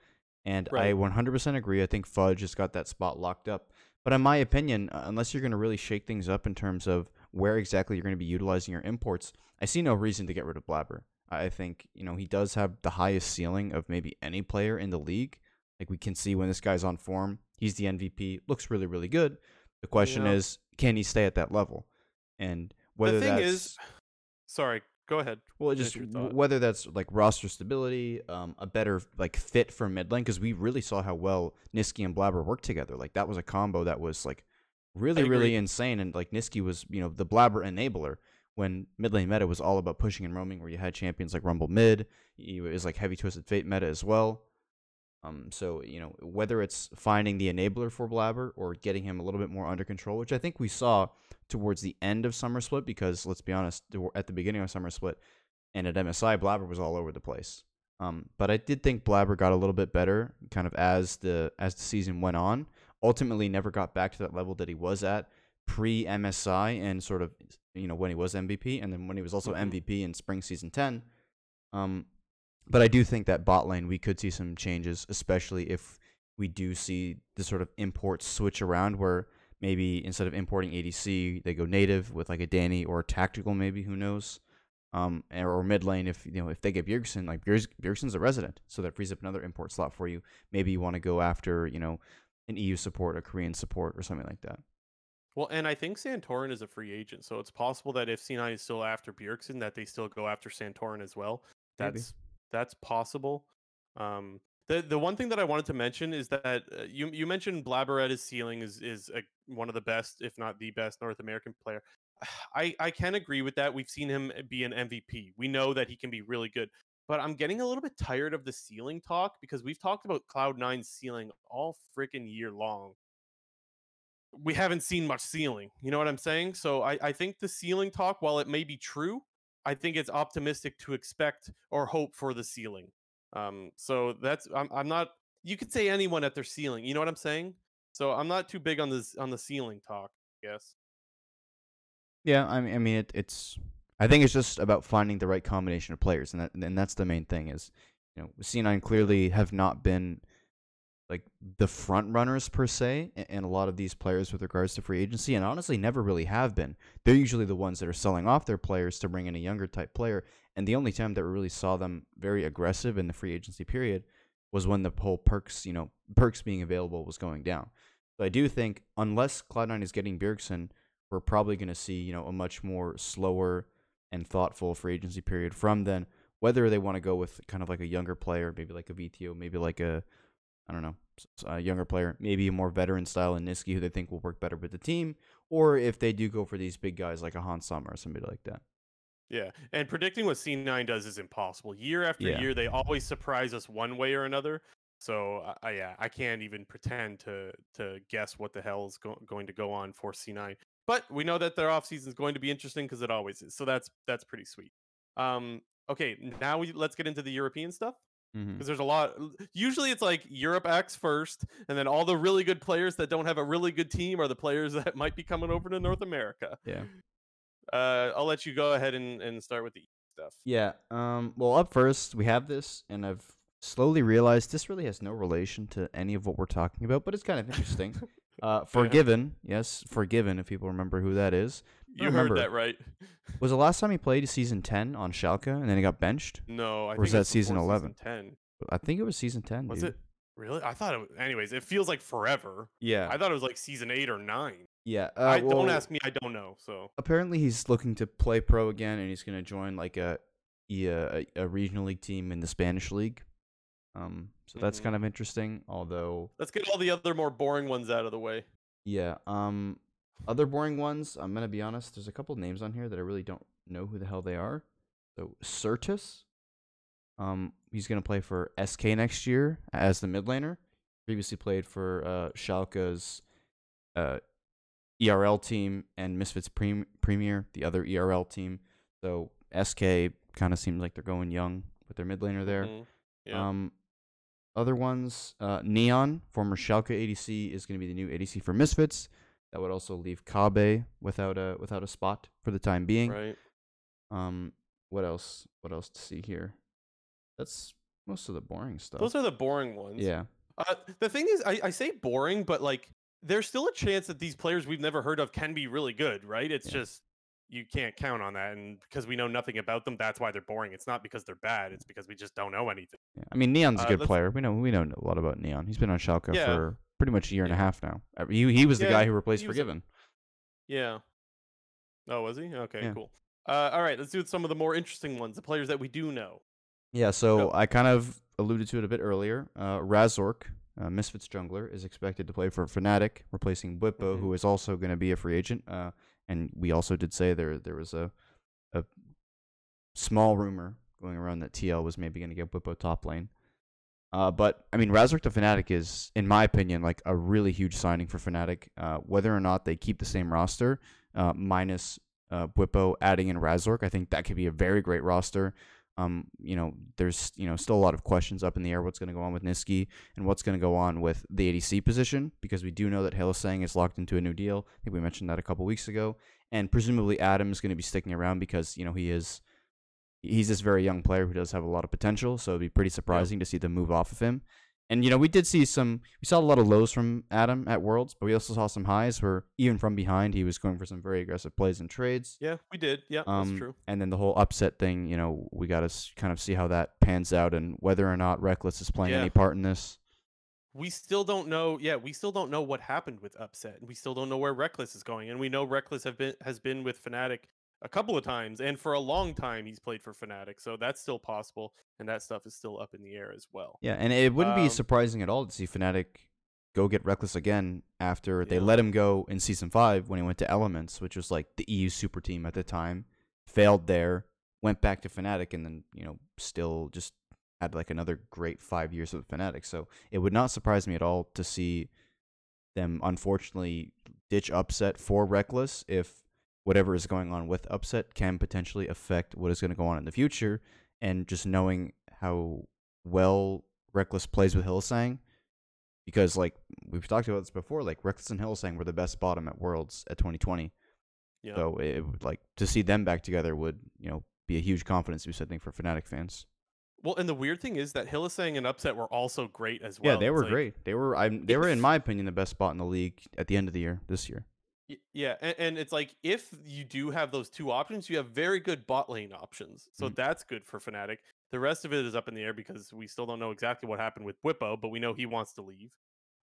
And I 100% agree. I think Fudge has got that spot locked up. But in my opinion, uh, unless you're going to really shake things up in terms of where exactly you're going to be utilizing your imports, I see no reason to get rid of Blabber. I think, you know, he does have the highest ceiling of maybe any player in the league. Like we can see when this guy's on form, he's the MVP, looks really, really good. The question Yeah. is, can he stay at that level? And whether the thing that's is, sorry, go ahead. well, just your w- thought. whether that's like roster stability, um, a better like fit for mid lane because we really saw how well Nisqy and Blabber worked together. Like that was a combo that was like really, really insane. And like Nisqy was, you know, the Blabber enabler when mid lane meta was all about pushing and roaming, where you had champions like Rumble mid. He was like heavy twisted fate meta as well. Um, so you know whether it's finding the enabler for Blabber or getting him a little bit more under control, which I think we saw towards the end of Summer Split, because let's be honest, at the beginning of Summer Split and at MSI, Blabber was all over the place. Um, but I did think Blabber got a little bit better, kind of as the as the season went on. Ultimately, never got back to that level that he was at pre MSI and sort of you know when he was MVP, and then when he was also. MVP in spring season ten. Um, but I do think that bot lane we could see some changes, especially if we do see the sort of imports switch around where maybe instead of importing ADC, they go native with like a Danny or a tactical, maybe who knows. Um, or mid lane if you know if they get Bjergsen, like Bjergs- Bjergsen's a resident, so that frees up another import slot for you. Maybe you want to go after you know an EU support, a Korean support, or something like that. Well, and I think Santorin is a free agent, so it's possible that if C9 is still after Bjergsen, that they still go after Santorin as well. Maybe. That's possible. Um, the the one thing that I wanted to mention is that uh, you you mentioned Blabber at his ceiling is is a, one of the best, if not the best, North American player. I I can agree with that. We've seen him be an MVP. We know that he can be really good. But I'm getting a little bit tired of the ceiling talk because we've talked about Cloud9's ceiling all freaking year long we haven't seen much ceiling. You know what I'm saying? So I, I think the ceiling talk, while it may be true, I think it's optimistic to expect or hope for the ceiling. Um, so that's I'm I'm not. You could say anyone at their ceiling. You know what I'm saying? So I'm not too big on this on the ceiling talk. I guess. Yeah, I mean, I mean, it, it's. I think it's just about finding the right combination of players, and that, and that's the main thing. Is you know, C9 clearly have not been like the front runners per se, and a lot of these players with regards to free agency, and honestly, never really have been. They're usually the ones that are selling off their players to bring in a younger type player, and the only time that we really saw them very aggressive in the free agency period was when the whole Perkz, you know, Perkz being available was going down. So I do think unless Cloud9 is getting Bjergsen, we're probably going to see, you know, a much more slower and thoughtful free agency period from then. Whether they want to go with kind of like a younger player, maybe like a Vetheo, maybe like a, I don't know, a younger player, maybe a more veteran style in Nisqy who they think will work better with the team, or if they do go for these big guys like a Hans Sama or somebody like that. Yeah, and predicting what C9 does is impossible. Year after Yeah. year, they always surprise us one way or another. So, I I- yeah, I can't even pretend to to guess what the hell is go- going to go on for C9. But we know that their offseason is going to be interesting because it always is. So that's that's pretty sweet. Um, okay, now we let's get into the European stuff Mm-hmm. because there's a lot. Usually, it's like Europe acts first, and then all the really good players that don't have a really good team are the players that might be coming over to North America. Yeah. Uh, I'll let you go ahead and, and start with the stuff. Yeah. Um. Well, up first we have this, and I've slowly realized this really has no relation to any of what we're talking about, but it's kind of interesting. uh, Forgiven, yes, Forgiven. If people remember who that is, You heard remember. that right? was the last time he played season ten on Schalke, and then he got benched. No, I Or was think that it's season 11? Ten I think it was season ten. was dude. it? Really? I thought it. Was, anyways, it feels like forever. Yeah. I thought it was like season eight or nine. yeah. Uh, I don't ask me. I don't know. So Apparently, he's looking to play pro again, and he's going to join like a, yeah, a a regional league team in the Spanish league. Um. So that's Mhm. kind of interesting. Although let's get all the other more boring ones out of the way. Yeah. Um, other boring ones. I'm gonna be honest. There's a couple names on here that I really don't know who the hell they are. So Sertuss. Um, he's gonna play for SK next year as the mid laner. Previously played for uh Schalke's uh ERL team and Misfits Prem- Premier, the other ERL team. So SK kind of seems like they're going young with their mid laner there. Mhm. Yeah. Um, other ones, uh, Neon, former Schalke ADC, is going to be the new ADC for Misfits. That would also leave Kobbe without a without a spot for the time being. right. Um, what else? What else to see here? That's most of the boring stuff. Those are the boring ones. yeah, Uh, the thing is, I, I say boring, but like, there's still a chance that these players we've never heard of can be really good, right? It's Yeah. just you can't count on that, and because we know nothing about them, that's why they're boring. It's not because they're bad; it's because we just don't know anything. yeah. I mean, Neon's a Uh, good let's- player. We know we know a lot about Neon. He's been on Schalke Yeah. for pretty much a year and a half now. Uh, He he was the Yeah, guy who replaced was a- Forgiven. Yeah. Oh, was he? Okay, Yeah. cool. Uh, all right, let's do some of the more interesting ones, the players that we do know. Yeah, so. I kind of alluded to it a bit earlier. Uh, Razork, uh, Misfits jungler, is expected to play for Fnatic, replacing who is also going to be a free agent. Uh, and we also did say there there was a a small rumor going around that TL was maybe going to get Bwipo top lane. Uh, but I mean, Razork to Fnatic is, in my opinion, like a really huge signing for Fnatic. Uh, whether or not they keep the same roster, uh, minus uh, Bwipo adding in Razork, I think that could be a very great roster. Um, you know, there's you know still a lot of questions up in the air. What's going to go on with Nisqy and what's going to go on with the ADC position because we do know that Hylissang is locked into a new deal. I think we mentioned that a couple weeks ago, and presumably Adam is going to be sticking around because you know he is he's this very young player who does have a lot of potential. So it'd be pretty surprising to see them move off of him. And you know, we did see some. We saw a lot of lows from Adam at Worlds, but we also saw some highs where even from behind, he was going for some very aggressive plays and trades. Yeah, we did. Yeah, Um, that's true. And then the whole upset thing, you know, we got to kind of see how that pans out and whether or not Rekkles is playing Yeah. any part in this. We still don't know. Yeah, we still don't know what happened with Upset, and we still don't know where Rekkles is going. And we know Rekkles have been has been with Fnatic a couple of times, and for a long time he's played for Fnatic, so that's still possible, and that stuff is still up in the air as well. Yeah, and it wouldn't be Um, surprising at all to see Fnatic go get Rekkles again after they Yeah. let him go in season five when he went to Elements, which was like the EU super team at the time. Failed there, went back to Fnatic, and then you know still just had like another great five years with Fnatic. So it would not surprise me at all to see them unfortunately ditch upset for Rekkles if whatever is going on with upset can potentially affect what is going to go on in the future. And just knowing how well Rekkles plays with Hylissang, because like we've talked about this before, like Rekkles and Hylissang were the best bottom at Worlds at 2020. Yeah. So it would like to see them back together would you know be a huge confidence boost I think for Fnatic fans. Well, and the weird thing is that Hylissang and Upset were also great as well. yeah, they were like- great. They were I they were in my opinion the best spot in the league at the end of the year this year. Yeah, and, and it's like if you do have those two options, you have very good bot lane options. So Mhm. that's good for Fnatic. The rest of it is up in the air because we still don't know exactly what happened with Bwipo, but we know he wants to leave.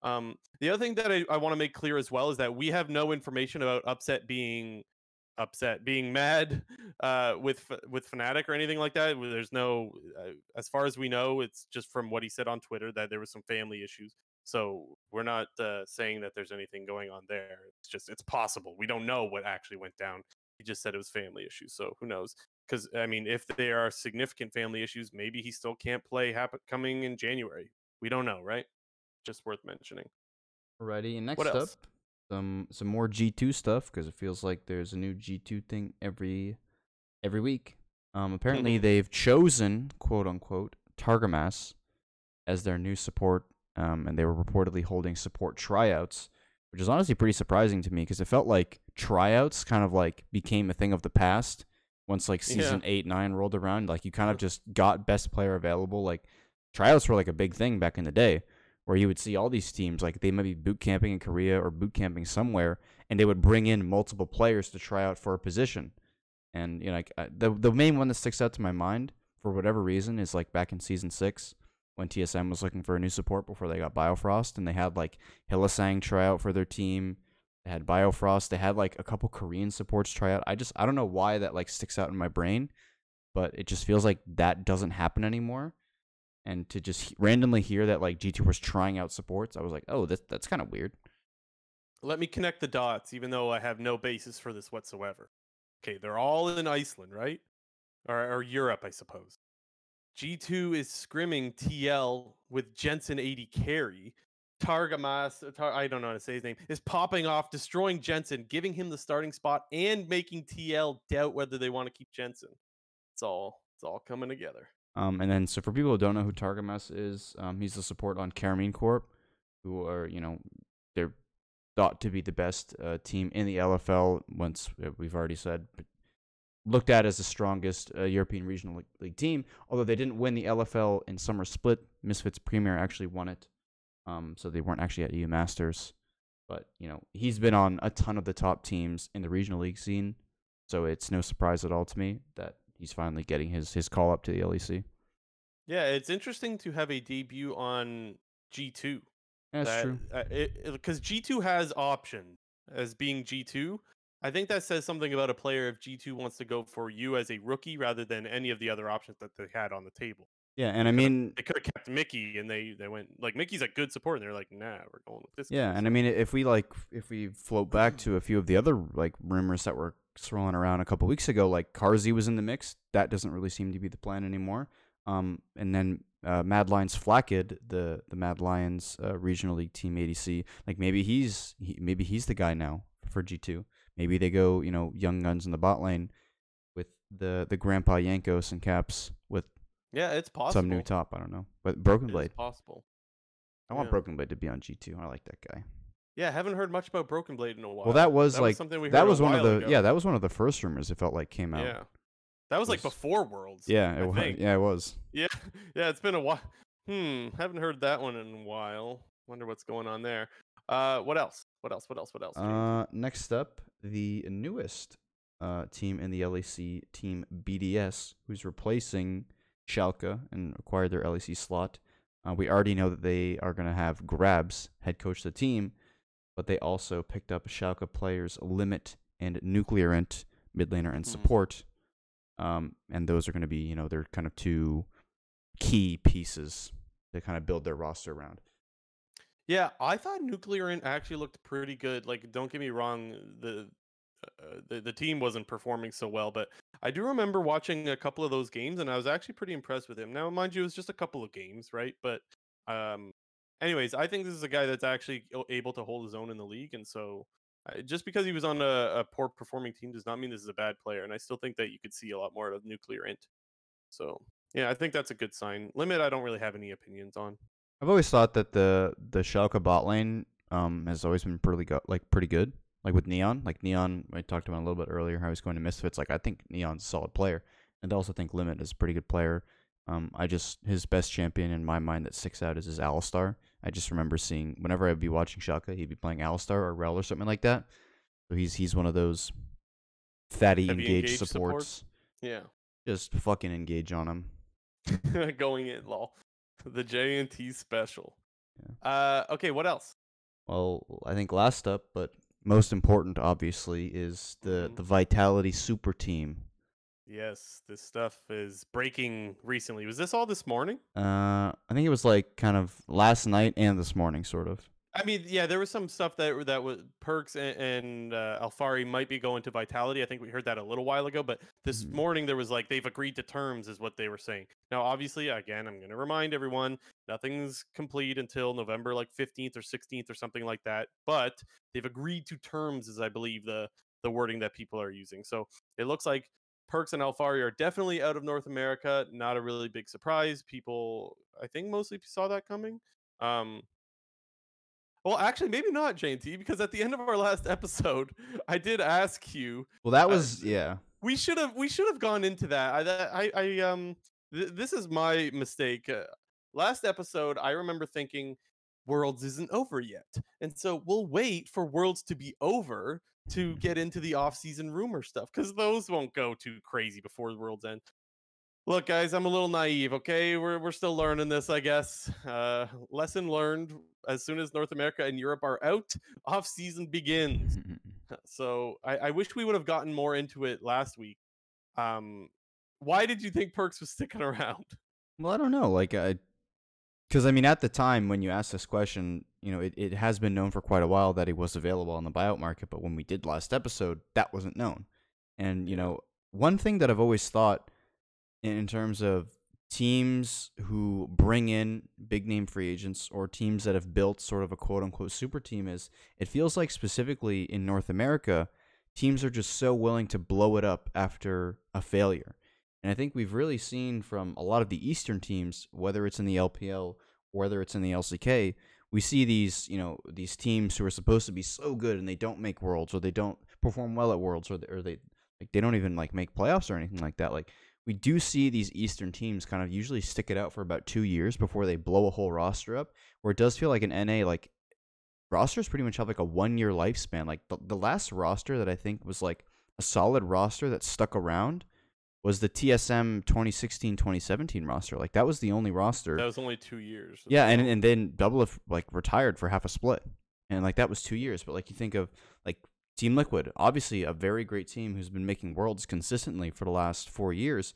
Um, the other thing that I, I want to make clear as well is that we have no information about Upset being upset, being mad uh, with with Fnatic or anything like that. There's no, uh, as far as we know, it's just from what he said on Twitter that there was some family issues. So we're not uh, saying that there's anything going on there. It's just it's possible. We don't know what actually went down. He just said it was family issues. So who knows? Because I mean, if there are significant family issues, maybe he still can't play happen coming in January. We don't know, right? Just worth mentioning. Alrighty, and next What up, else? some some more G two stuff because it feels like there's a new G two thing every every week. Um, apparently Mhm. they've chosen quote unquote Targamas as their new support, um, and they were reportedly holding support tryouts, which is honestly pretty surprising to me because it felt like tryouts kind of like became a thing of the past once like Yeah. season eight nine rolled around. Like you kind of just got best player available. Like tryouts were like a big thing back in the day where you would see all these teams like they might be boot camping in Korea or boot camping somewhere, and they would bring in multiple players to try out for a position. And you know, like uh, the the main one that sticks out to my mind for whatever reason is like back in season six when TSM was looking for a new support before they got Biofrost, and they had like Hylissang try out for their team. They had Biofrost. They had like a couple Korean supports try out. I just I don't know why that like sticks out in my brain, but it just feels like that doesn't happen anymore and to just randomly hear that like G2 was trying out supports, I was like, oh, that's that's kind of weird. Let me connect the dots, even though I have no basis for this whatsoever. Okay, they're all in Iceland, right? Or, or Europe, I suppose. G2 is scrimming TL with Jensen 80 carry. Targamas, uh, Tar- I don't know how to say his name, is popping off, destroying Jensen, giving him the starting spot, and making TL doubt whether they want to keep Jensen. It's all it's all coming together. Um, and then so for people who don't know who Targamas is, um, he's the support on Karmine Corp, who are you know they're thought to be the best uh, team in the LFL. Once uh, we've already said, looked at as the strongest uh, European regional league, league team. Although they didn't win the LFL in summer split, Misfits Premier actually won it. Um, so they weren't actually at EU Masters. But you know he's been on a ton of the top teams in the regional league scene, so it's no surprise at all to me that he's finally getting his his call up to the LEC. Yeah, it's interesting to have a debut on G2 That's that, true. Because G two has options as being G two. I think that says something about a player if G two wants to go for you as a rookie rather than any of the other options that they had on the table. Yeah, and I mean, They could have kept Mikyx, and they they went like Mikyx's a good support, and they're like, nah, we're going with this. yeah, guy." and I mean, if we like, if we float back to a few of the other like rumors that were swirling around a couple weeks ago, like Carzzy was in the mix. That doesn't really seem to be the plan anymore. Um, and then uh, Mad Lions Flakked, the the Mad Lions uh, regional league team ADC, like maybe he's he, maybe he's the guy now for G two. Maybe they go, you know, young guns in the bot lane with the the Grandpa Yankos and Caps with yeah, it's possible. some new top. I don't know, but Broken Blade. possible. I want yeah. Broken Blade to be on G two. I like that guy. Yeah, haven't heard much about Broken Blade in a while. Well, that was like something we that was one of the ago. yeah that was one of the first rumors. It felt like came out. yeah. That was like before Worlds. yeah, I was. think. Yeah, it was. Yeah, yeah, it's been a while. Hmm, haven't heard that one in a while. Wonder what's going on there. Uh, what else? What else? What else? What else? Uh, next up, the newest uh team in the LEC, Team BDS, who's replacing Schalke and acquired their LEC slot. Uh, we already know that they are going to have Grabbz head coach the team, but they also picked up Schalke players Limit and Nuclear Int, mid laner and Mhm. support. Um, and those are going to be, you know, they're kind of two key pieces to kind of build their roster around. Yeah, I thought Nuclear Int actually looked pretty good. Like, don't get me wrong, the uh, the the team wasn't performing so well, but I do remember watching a couple of those games, and I was actually pretty impressed with him. Now, mind you, it was just a couple of games, right? But, um, anyways, I think this is a guy that's actually able to hold his own in the league, and so uh, just because he was on a, a poor performing team does not mean this is a bad player. And I still think that you could see a lot more of Nuclear Int. So, yeah, I think that's a good sign. Limit, I don't really have any opinions on. I've always thought that the the Schalke bot lane um has always been pretty go- like pretty good. Like with Neon, like Neon, I talked about a little bit earlier how he's going to Misfits. Like I think Neon's a solid player, and I also think Limit is a pretty good player. Um, I just his best champion in my mind that sticks out is his Alistar. I just remember seeing whenever I'd be watching Schalke, he'd be playing Alistar or Rell or something like that. So he's he's one of those fatty engaged engaged supports. supports? Yeah. Just fucking engage on him. going in lol the j and t special uh okay what else Well, I think last up, but most important, obviously, is the Mhm. the Vitality Super Team. yes this stuff is breaking recently was this all this morning Uh, I think it was like kind of last night and this morning, sort of. I mean yeah there was some stuff that that was Perkz and, and uh, Alphari might be going to vitality i think we heard that a little while ago but this Mhm. morning there was like they've agreed to terms is what they were saying. Now obviously again i'm going to remind everyone nothing's complete until november like 15th or 16th or something like that but they've agreed to terms is i believe the the wording that people are using. So it looks like Perkz and Alphari are definitely out of north america not a really big surprise. People i think mostly saw that coming. Um well, actually, maybe not, JT, because at the end of our last episode, I did ask you. Well, that Uh, was yeah. We should have we should have gone into that. I that- I, I um th- this is my mistake. Uh, last episode, I remember thinking Worlds isn't over yet, and so we'll wait for Worlds to be over to get into the off-season rumor stuff because those won't go too crazy before the Worlds end. Look, guys, I'm a little naive. Okay, we're we're still learning this, I guess. Uh, lesson learned. As soon as North America and Europe are out, off season begins. So I, I wish we would have gotten more into it last week. Um, why did you think Perkz was sticking around? well, I don't know, like because I mean, at the time when you asked this question, you know, it, it has been known for quite a while that he was available on the buyout market, but when we did last episode, that wasn't known. And you know, one thing that I've always thought in, terms of teams who bring in big name free agents or teams that have built sort of a quote unquote super team is it feels like specifically in North America, teams are just so willing to blow it up after a failure. And I think we've really seen from a lot of the Eastern teams, whether it's in the LPL whether it's in the LCK, we see these, you know, these teams who are supposed to be so good and they don't make worlds or they don't perform well at worlds or they, or they like they don't even like make playoffs or anything like that. Like we do see these Eastern teams kind of usually stick it out for about two years before they blow a whole roster up. Where it does feel like an NA like rosters pretty much have like a one year lifespan. Like the, the last roster that I think was like a solid roster that stuck around was the TSM 2016-2017 roster. Like that was the only roster. That was only two years. Yeah, and and then Doublelift like retired for half a split, and like that was two years. But like you think of like Team Liquid, obviously a very great team who's been making worlds consistently for the last four years.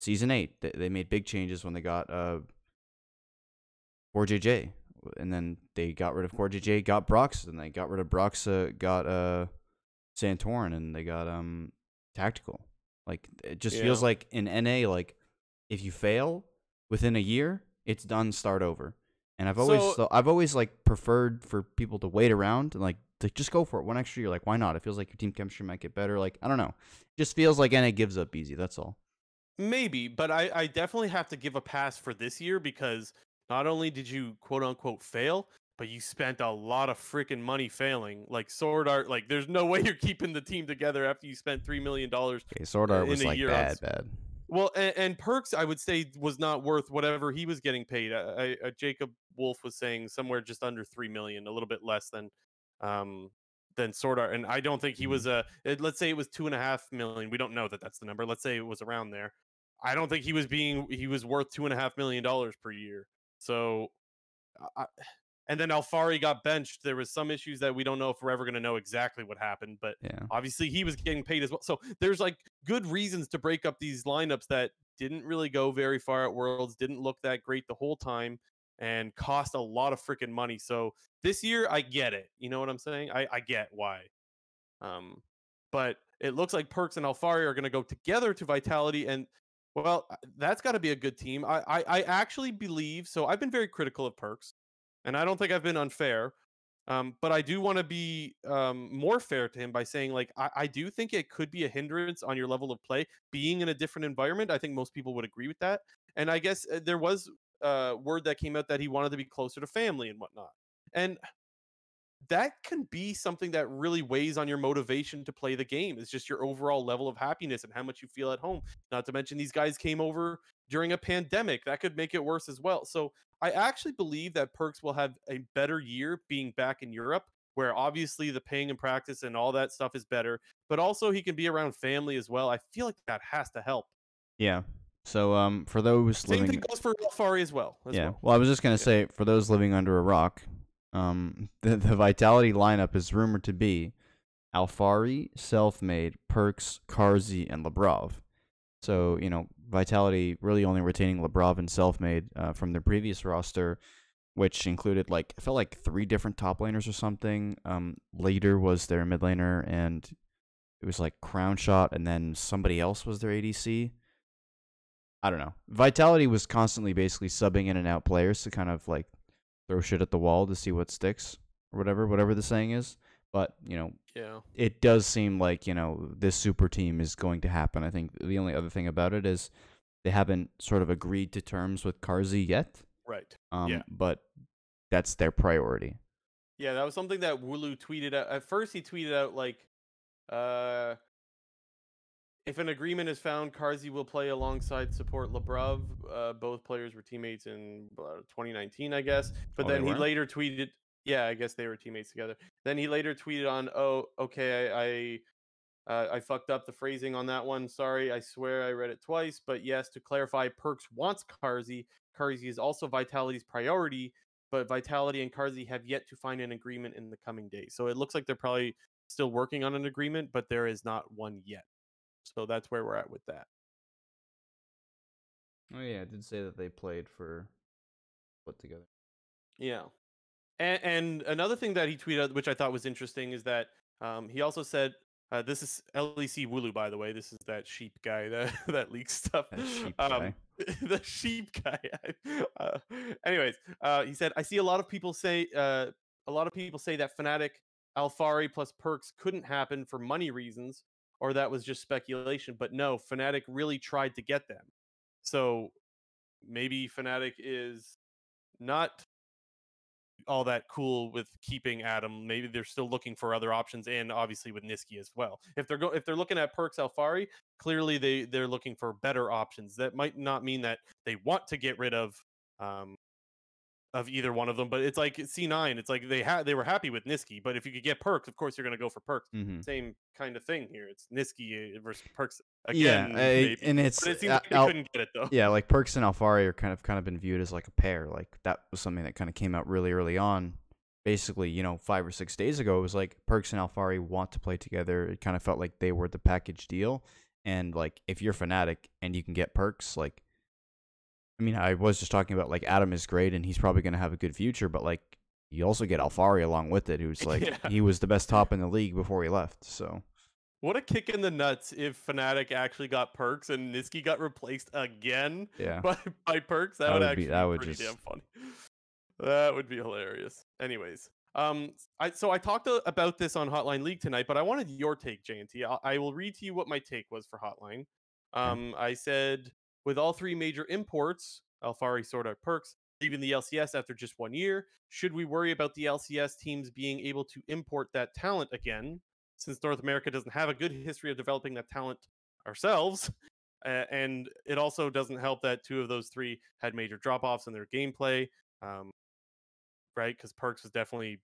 Season eight, they, they made big changes when they got uh CoreJJ, and then they got rid of CoreJJ, got Brox, and they got rid of Brox, uh, got uh Santorin, and they got um Tactical. Like it just Yeah. feels like in NA, like if you fail within a year, it's done. Start over. And I've always so, I've always like preferred for people to wait around and like to just go for it one extra year. Like why not? It feels like your team chemistry might get better. Like I don't know, it just feels like NA gives up easy. That's all. Maybe, but I, I definitely have to give a pass for this year because not only did you quote unquote fail, but you spent a lot of freaking money failing. Like Sword Art, like there's no way you're keeping the team together after you spent three million dollars. Okay, Sword Art in was a like year on bad, bad. Well, and, and Perkz, I would say, was not worth whatever he was getting paid. Uh, I, uh, Jacob Wolf was saying somewhere just under three million, a little bit less than um than Sword Art. And I don't think he Mhm. was a. it- let's say it was two and a half million. We don't know that that's the number. Let's say it was around there. I don't think he was being he was worth two and a half million dollars per year. So, I, and then Alphari got benched. There was some issues that we don't know if we're ever going to know exactly what happened, but Yeah. obviously he was getting paid as well. So there's like good reasons to break up these lineups that didn't really go very far at Worlds, didn't look that great the whole time, and cost a lot of freaking money. So this year I get it. You know what I'm saying? I, I get why. Um, but it looks like Perkz and Alphari are going to go together to Vitality, and well, uh, that's got to be a good team. I, I I actually believe so. I've been very critical of Perkz, and I don't think I've been unfair. Um, but I do want to be um, more fair to him by saying, like, I, I do think it could be a hindrance on your level of play being in a different environment. I think most people would agree with that. And I guess uh, there was uh, word that came out that he wanted to be closer to family and whatnot. And that can be something that really weighs on your motivation to play the game. It's just your overall level of happiness and how much you feel at home. Not to mention, these guys came over during a pandemic. That could make it worse as well. So I actually believe that Perkz will have a better year being back in Europe, where obviously the paying and practice and all that stuff is better, but also he can be around family as well. I feel like that has to help. Yeah. So um, for those Same living, thing goes for Alphari as well. As yeah. well. Well, I was just gonna Yeah. say for those living under a rock, um, the the Vitality lineup is rumored to be Alphari, Selfmade, Perkz, Carzzy, and Labrov. So you know, Vitality really only retaining Labrov and Selfmade uh, from their previous roster, which included like it felt like three different top laners or something. Um, later was their mid laner, and it was like Crown Shot, and then somebody else was their ADC. I don't know. Vitality was constantly basically subbing in and out players to kind of like throw shit at the wall to see what sticks or whatever, whatever the saying is. But you know, Yeah. it does seem like you know this super team is going to happen. I think the only other thing about it is they haven't sort of agreed to terms with Carzzy yet. Right. Um, Yeah. but that's their priority. Yeah, that was something that Wooloo tweeted out. At first, he tweeted out like, uh, if an agreement is found, Carzzy will play alongside support Labrov. Uh, both players were teammates in uh, 2019, I guess. But Oh, then he later tweeted, yeah, I guess they were teammates together. Then he later tweeted on, oh, okay, I. I uh, I fucked up the phrasing on that one. Sorry. I swear I read it twice. But yes, to clarify, Perkz wants Carzzy. Carzzy is also Vitality's priority, but Vitality and Carzzy have yet to find an agreement in the coming days. So it looks like they're probably still working on an agreement, but there is not one yet. So that's where we're at with that. Oh yeah, I did say that they played for put together. Yeah. And, and another thing that he tweeted, which I thought was interesting, is that um, he also said, uh, "This is LEC Wooloo, by the way. This is that sheep guy that that leaks stuff. That sheep um, guy. the sheep guy. uh, anyways, uh, he said, "I see a lot of people say, uh, a lot of people say that Fnatic, Alphari plus Perkz couldn't happen for money reasons, or that was just speculation. But no, Fnatic really tried to get them. So maybe Fnatic is not all that cool with keeping Adam. Maybe they're still looking for other options, and obviously with Nisqy as well. If they're go if they're looking at Perkz Alphari, clearly they they're looking for better options. That might not mean that they want to get rid of um of either one of them, but it's like C9. It's like they had they were happy with Nisqy, but if you could get Perkz, of course you're going to go for Perkz. Mm-hmm. Same kind of thing here. It's Nisqy uh, versus Perkz Yeah, again. I- and it's but it seems uh, like Al- couldn't get it though. yeah, like Perkz and Alphari are kind of kind of been viewed as like a pair. Like that was something that kind of came out really early on. Basically, you know, five or six days ago, it was like Perkz and Alphari want to play together. It kind of felt like they were the package deal. And like, if you're Fnatic and you can get Perkz, like, I mean, I was just talking about like Adam is great and he's probably going to have a good future, but like, you also get Alphari along with it, who's like Yeah. he was the best top in the league before he left. So What a kick in the nuts if Fnatic actually got Perkz and Nisqy got replaced again yeah, by, by Perkz. That, That would, would be- actually that be would pretty just- damn funny. That would be hilarious. Anyways, um, I so I talked about this on Hotline League tonight, but I wanted your take, JNT. I, I will read to you what my take was for Hotline. Um, I said with all three major imports, Alphari, Sword Art, Perkz, leaving the LCS after just one year, should we worry about the LCS teams being able to import that talent again? Since North America doesn't have a good history of developing that talent ourselves, uh, and it also doesn't help that two of those three had major drop offs in their gameplay, um, right? Because Perkz was definitely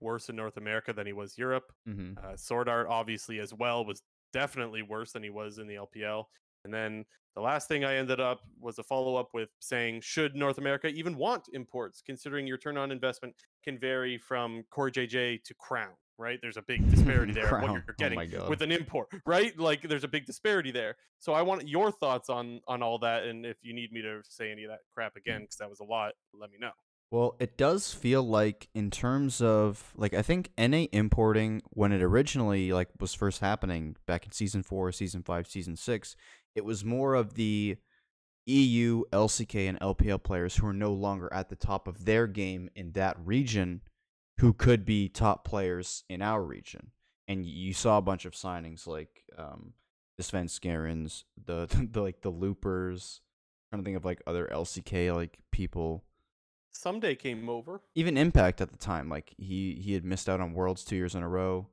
worse in North America than he was Europe. hmm Uh, Sword Art, obviously, as well, was definitely worse than he was in the LPL. And then the last thing I ended up was a follow up with saying, should North America even want imports, considering your turn on investment can vary from CoreJJ to Crown, right? There's a big disparity there what you're Oh getting God. with an import, right? Like there's a big disparity there. So I want your thoughts on on all that, and if you need me to say any of that crap mm. again, because that was a lot, let me know. Well, it does feel like in terms of like I think NA importing when it originally like was first happening back in season 4, season 5, season 6, it was more of the EU, LCK and LPL players who are no longer at the top of their game in that region who could be top players in our region. And you saw a bunch of signings like um the Svenskerens, the, the like the loopers, trying to think of like other LCK like people Ssumday came over. even Impact at the time, like he he had missed out on Worlds two years in a row.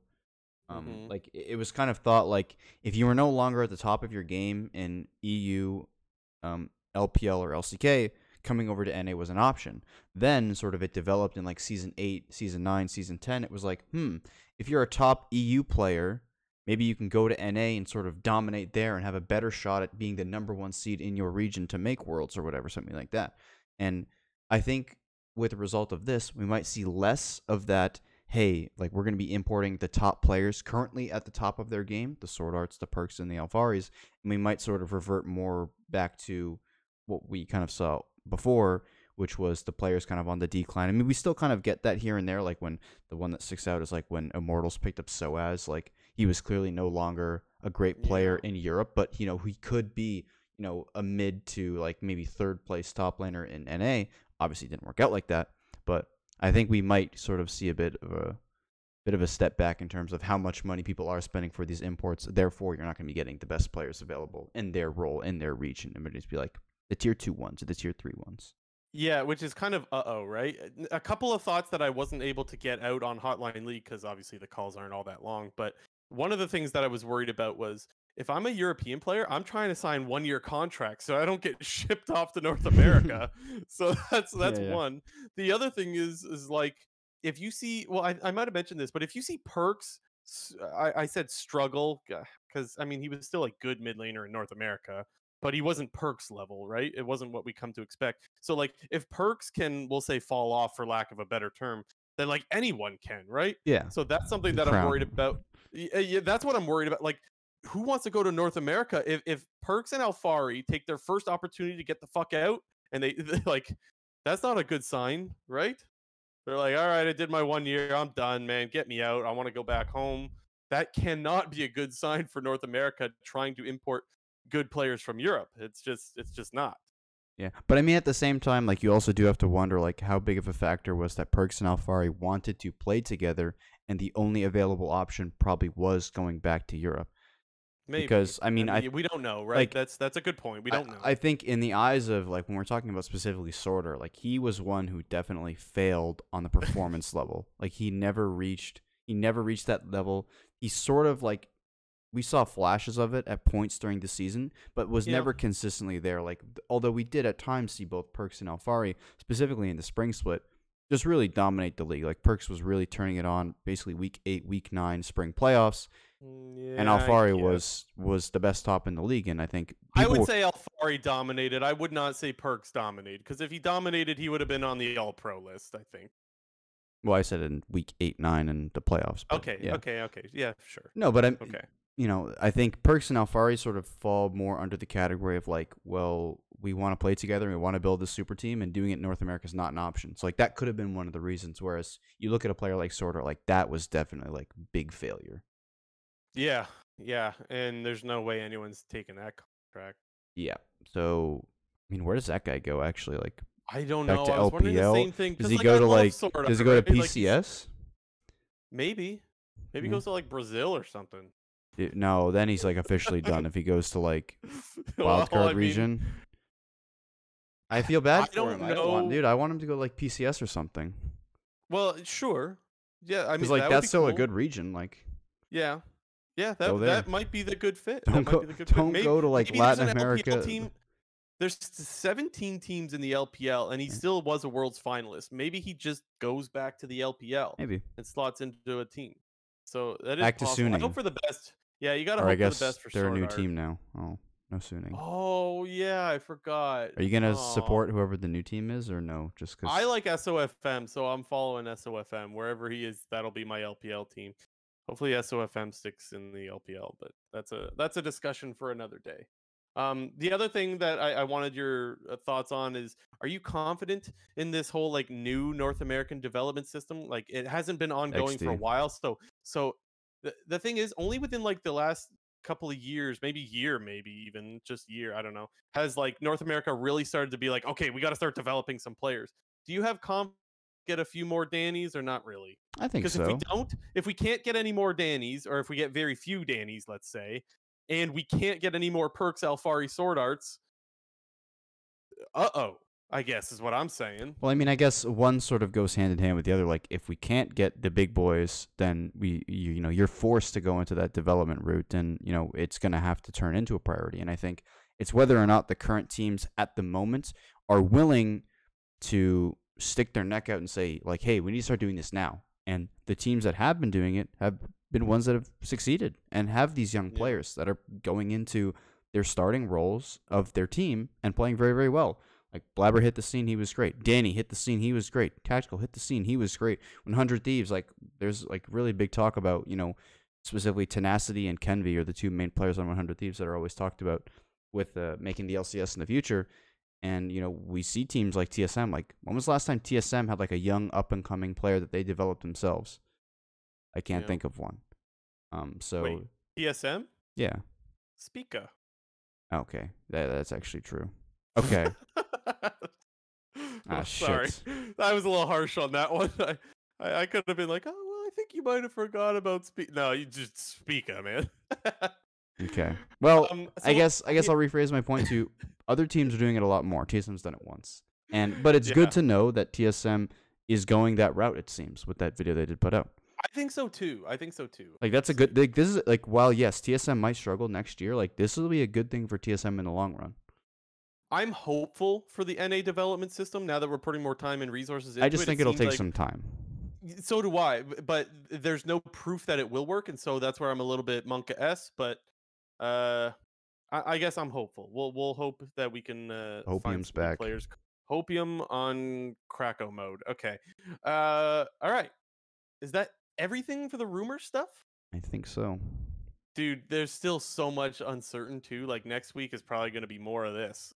Um, Mhm. like it it was kind of thought like if you were no longer at the top of your game in EU, um, LPL or LCK, coming over to NA was an option. Then sort of it developed in like season eight, season nine, season ten. It was like, hmm, if you're a top EU player, maybe you can go to NA and sort of dominate there and have a better shot at being the number one seed in your region to make Worlds or whatever, something like that. And I think with the result of this, we might see less of that. Hey, like we're going to be importing the top players currently at the top of their game, the Sword Arts, the Perkz, and the Alpharis, and we might sort of revert more back to what we kind of saw before, which was the players kind of on the decline. I mean, we still kind of get that here and there, like when the one that sticks out is like when Immortals picked up Soaz, like he was clearly no longer a great player Yeah. in Europe, but you know he could be, you know, a mid to like maybe third place top laner in NA. Obviously, didn't work out like that, I think we might sort of see a bit of a bit of a step back in terms of how much money people are spending for these imports. Therefore, you're not going to be getting the best players available in their role in their region. It might just be like the tier two ones or the tier three ones. Yeah, which is kind of uh oh, right? A couple of thoughts that I wasn't able to get out on Hotline League because obviously the calls aren't all that long. But one of the things that I was worried about was if I'm a European player, I'm trying to sign one year contracts so I don't get shipped off to North America. so that's that's Yeah, yeah. one. The other thing is is like if you see, well, I, I might have mentioned this, but if you see Perkz, I, I said struggle because I mean he was still a good mid laner in North America but he wasn't Perkz level, right? It wasn't what we come to expect. So like if Perkz can we'll say fall off for lack of a better term, then like anyone can, right? Yeah. So that's something that I'm worried about. Uh, Yeah, that's what I'm worried about. Like who wants to go to North America if if Perkz and Alphari take their first opportunity to get the fuck out and they like that's not a good sign, right? They're like, "All right, I did my 1 year. I'm done, man. Get me out. I want to go back home." That cannot be a good sign for North America trying to import good players from Europe. It's just it's just not. Yeah, but I mean, at the same time, like you also do have to wonder, like how big of a factor was that Perkz and Alphari wanted to play together, and the only available option probably was going back to Europe. Maybe. Because I mean, I we don't know, right? like, that's that's a good point. We don't know. I, think in the eyes of like when we're talking about specifically Sword Art, like he was one who definitely failed on the performance level. Like he never reached he never reached that level. He sort of like we saw flashes of it at points during the season, but was Yeah. never consistently there. Like although we did at times see both Perkz and Alphari, specifically in the spring split, just really dominate the league. Like Perkz was really turning it on basically week eight, week nine spring playoffs, Mm, and Alphari was was the best top in the league. And I think I would say Alphari dominated. I would not say Perkz dominated because if he dominated, he would have been on the All Pro list. I think. well, I said in week eight, nine, and the playoffs. Okay. yeah. Okay. Okay. Yeah. Sure. No, but I'm Okay. you know, I think Perkz and Alphari sort of fall more under the category of like, well, we want to play together and we want to build this super team, and doing it in North America is not an option. So like that could have been one of the reasons. Whereas you look at a player like Sword Art, like that was definitely like big failure. Yeah. Yeah. And there's no way anyone's taking that contract. Yeah. So I mean, where does that guy go? Actually, like, I don't Back know. to I was wondering the LPL? same thing. does 'cause, he like, go I to like? Sorta, Does he go to right? Like, he's- PCS? maybe. Maybe he mm. goes to like Brazil or something. Dude, no, then he's like officially done if he goes to like Well, wild card I mean, region. I feel bad I for don't him. I don't want, dude. I want him to go like PCS or something. Well, sure. Yeah. I mean, Because like that would that's be still a good region. Like, Yeah. Yeah, that that might be the good fit. don't go, good don't Maybe- go to like Latin LPL America. team. There's 17 teams in the LPL, and he still was a world's finalist. Maybe he just goes back to the LPL Maybe. and slots into a team. So that is Back to possible. I hope for the best. Yeah, you gotta Or hope I guess for the best for they're a new Art. team now. Oh, no Suning. Oh yeah, I forgot. Are you gonna support whoever the new team is, or no? Just because I like SOFM, so I'm following SOFM wherever he is. That'll be my LPL team. Hopefully, SOFM sticks in the LPL, but that's a that's a discussion for another day. Um, the other thing that I, I wanted your uh, thoughts on is: Are you confident in this whole like new North American development system? Like, it hasn't been ongoing for a while, so so the the thing is, only within like the last couple of years, maybe year, maybe even just year, I don't know, has like North America really started to be like, okay, we got to start developing some players. Do you have conf get a few more Dannies or not really? I think Because so. if we don't, if we can't get any more Dannies, or if we get very few Dannies, let's say, and we can't get any more Perkz Alphari sword arts, uh oh, I guess is what I'm saying. Well, I mean, I guess one sort of goes hand in hand with the other. Like, if we can't get the big boys, then we, you, you know, you're forced to go into that development route, and you know, it's going to have to turn into a priority. And I think it's whether or not the current teams at the moment are willing to stick their neck out and say, like, hey, we need to start doing this now. And the teams that have been doing it have been ones that have succeeded and have these young Yeah. players that are going into their starting roles of their team and playing very, very well. Like Blabber hit the scene, he was great. Danny hit the scene, he was great. Tactical hit the scene, he was great. 100 Thieves, like there's like really big talk about, you know, specifically Tenacity and Kenvy are the two main players on 100 Thieves that are always talked about with uh, making the LCS in the future. And you know, we see teams like TSM. Like, when was the last time TSM had like a young up and coming player that they developed themselves? I can't Yeah. think of one. Um, so Wait. TSM, yeah, Spica. okay, that that's actually true. Okay, Ah, sorry, shit. I was a little harsh on that one. I, I, I could have been like, oh well, I think you might have forgot about speak. No, you just Spica, man. okay. Well, Um, I guess I guess I'll rephrase my point to other teams are doing it a lot more. TSM's done it once, and but it's Yeah. good to know that TSM is going that route. It seems with that video they did put out. I think so too. I think so too. Like that's a good. Like, this is like while yes, TSM might struggle next year. Like this will be a good thing for TSM in the long run. I'm hopeful for the NA development system now that we're putting more time and resources into it. I just it. think it it'll take like- some time. So do I, but there's no proof that it will work, and so that's where I'm a little bit monka s. But uh, I, I guess I'm hopeful. We'll we'll hope that we can uh, Hopium's back. players. Hopium on Krakow mode. Okay. Uh, all right. Is that everything for the rumor stuff? I think so. Dude, there's still so much uncertain too. Like next week is probably going to be more of this,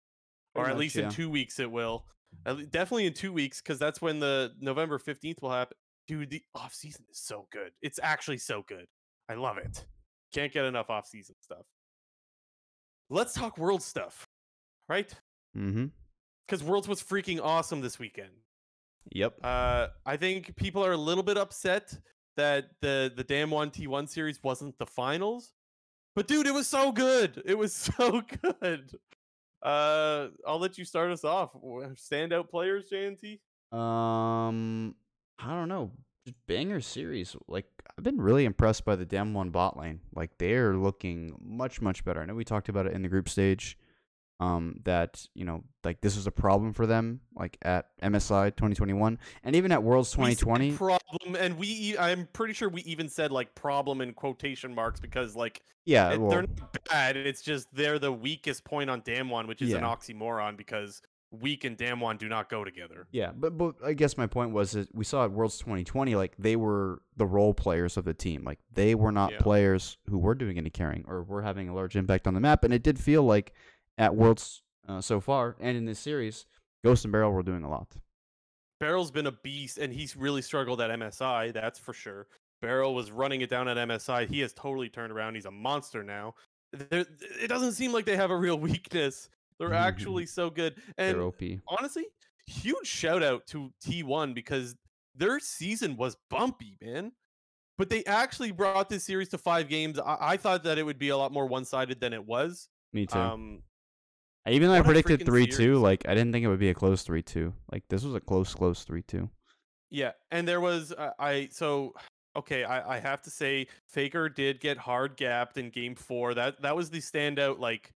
or at least yeah. in two weeks it will. Le- definitely in two weeks because that's when the November fifteenth will happen. Dude, the off season is so good. It's actually so good. I love it. Can't get enough off season stuff. Let's talk world stuff, right? Mm-hmm. Because Worlds was freaking awesome this weekend. Yep. Uh, I think people are a little bit upset that the the Damwon T1 series wasn't the finals. But dude, it was so good. It was so good. Uh, I'll let you start us off. Standout players, JNT. Um, I don't know. Banger series. Like I've been really impressed by the Damwon bot lane. Like they're looking much much better. I know we talked about it in the group stage. Um, that you know, like this was a problem for them, like at MSI 2021, and even at Worlds We 2020. problem, and we I'm pretty sure we even said like problem in quotation marks because like yeah, well, they're not bad. It's just they're the weakest point on Damwon, which is an oxymoron because weak and Damwon do not go together. Yeah, but but I guess my point was that we saw at Worlds 2020, like they were the role players of the team. Like they were not Yeah. players who were doing any carrying or were having a large impact on the map. And it did feel like at Worlds uh, so far and in this series, Ghost and BeryL were doing a lot. BeryL's been a beast, and he's really struggled at MSI. That's for sure. Barrel was running it down at MSI. He has totally turned around. He's a monster now. There, it doesn't seem like they have a real weakness. They're actually so good. And They're OP. honestly, huge shout out to T1 because their season was bumpy, man. But they actually brought this series to five games. I, I thought that it would be a lot more one sided than it was. Me too. Um, Even though I predicted freaking 3 2, like I didn't think it would be a close 3 2. Like this was a close, close 3 2. Yeah, and there was uh, I so okay. I, I have to say Faker did get hard gapped in Game Four. That that was the standout like,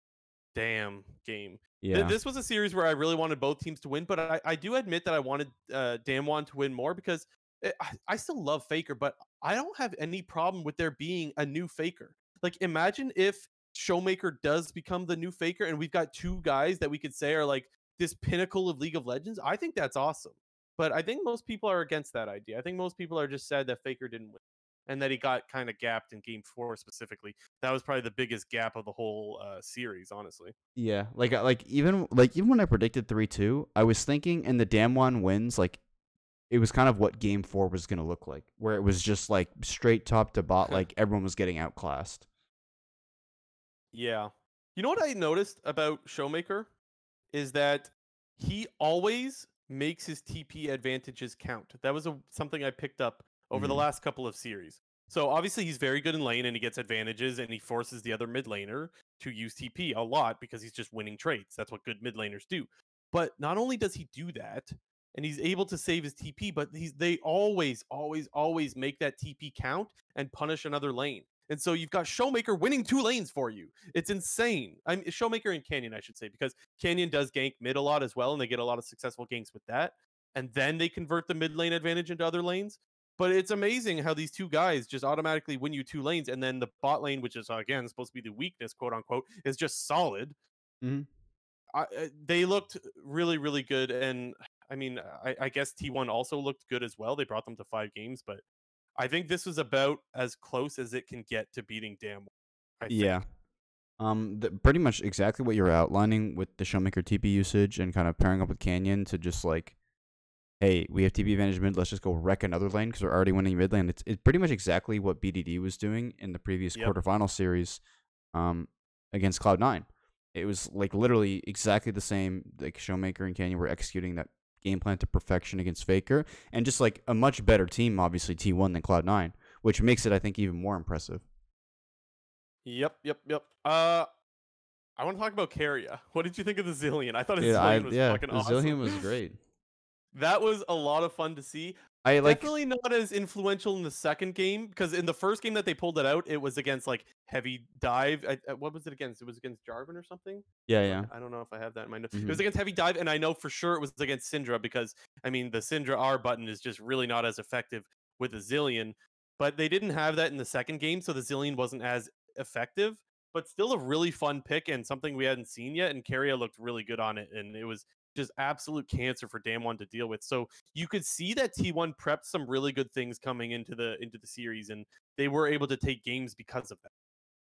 damn game. Th- Yeah. this was a series where I really wanted both teams to win, but I, I do admit that I wanted uh, Damwon to win more because it, I, I still love Faker, but I don't have any problem with there being a new Faker. Like, imagine if Showmaker does become the new Faker, and we've got two guys that we could say are like this pinnacle of League of Legends. I think that's awesome. But I think most people are against that idea. I think most people are just sad that Faker didn't win and that he got kind of gapped in game four specifically. That was probably the biggest gap of the whole uh, series, honestly. Yeah, like like even like even when I predicted three two, I was thinking in the Damwon wins, like it was kind of what Game Four was gonna look like, where it was just like straight top to bot, like everyone was getting outclassed. Yeah. You know what I noticed about Showmaker is that he always makes his TP advantages count. That was a, something I picked up over the Mhm. last couple of series. So obviously he's very good in lane and he gets advantages and he forces the other mid laner to use TP a lot because he's just winning trades. That's what good mid laners do. But not only does he do that and he's able to save his TP, but he's they always, always, always make that TP count and punish another lane. And so you've got Showmaker winning two lanes for you. It's insane. I'm Showmaker and Canyon, I should say, because Canyon does gank mid a lot as well, and they get a lot of successful ganks with that. And then they convert the mid lane advantage into other lanes. But it's amazing how these two guys just automatically win you two lanes, and then the bot lane, which is again supposed to be the weakness, quote unquote, is just solid. Mhm. I, uh, they looked really, really good, and I mean, I, I guess T1 also looked good as well. They brought them to five games, but I think this was about as close as it can get to beating Dam. I. Yeah. Um, the, pretty much exactly what you're outlining with the Showmaker TP usage and kind of pairing up with Canyon to just like, hey, we have TP advantage mid, let's just go wreck another lane because we're already winning mid lane. It's, it's pretty much exactly what BDD was doing in the previous Yep. quarterfinal series, um, against Cloud Nine. It was like literally exactly the same. Like Showmaker and Canyon were executing that game plan to perfection against Faker, and just like a much better team, obviously T1 than Cloud Nine, which makes it, I think, even more impressive. Yep, yep, yep. Uh, I want to talk about Keria. What did you think of the Zilean? I thought his Yeah, Zilean was yeah, fucking the awesome. Zilean was great. That was a lot of fun to see. I like Definitely not as influential in the second game because in the first game that they pulled it out, it was against like heavy dive. I, uh, what was it against? It was against Jarvan or something. yeah, yeah. I don't know if I have that in my notes. It Mhm. was against heavy dive, and I know for sure it was against Syndra because I mean the Syndra R button is just really not as effective with a Zilean. But they didn't have that in the second game, so the Zilean wasn't as effective. But still a really fun pick and something we hadn't seen yet. And Keria looked really good on it, and it was just absolute cancer for Damwon to deal with. So you could see that T1 prepped some really good things coming into the into the series, and they were able to take games because of that.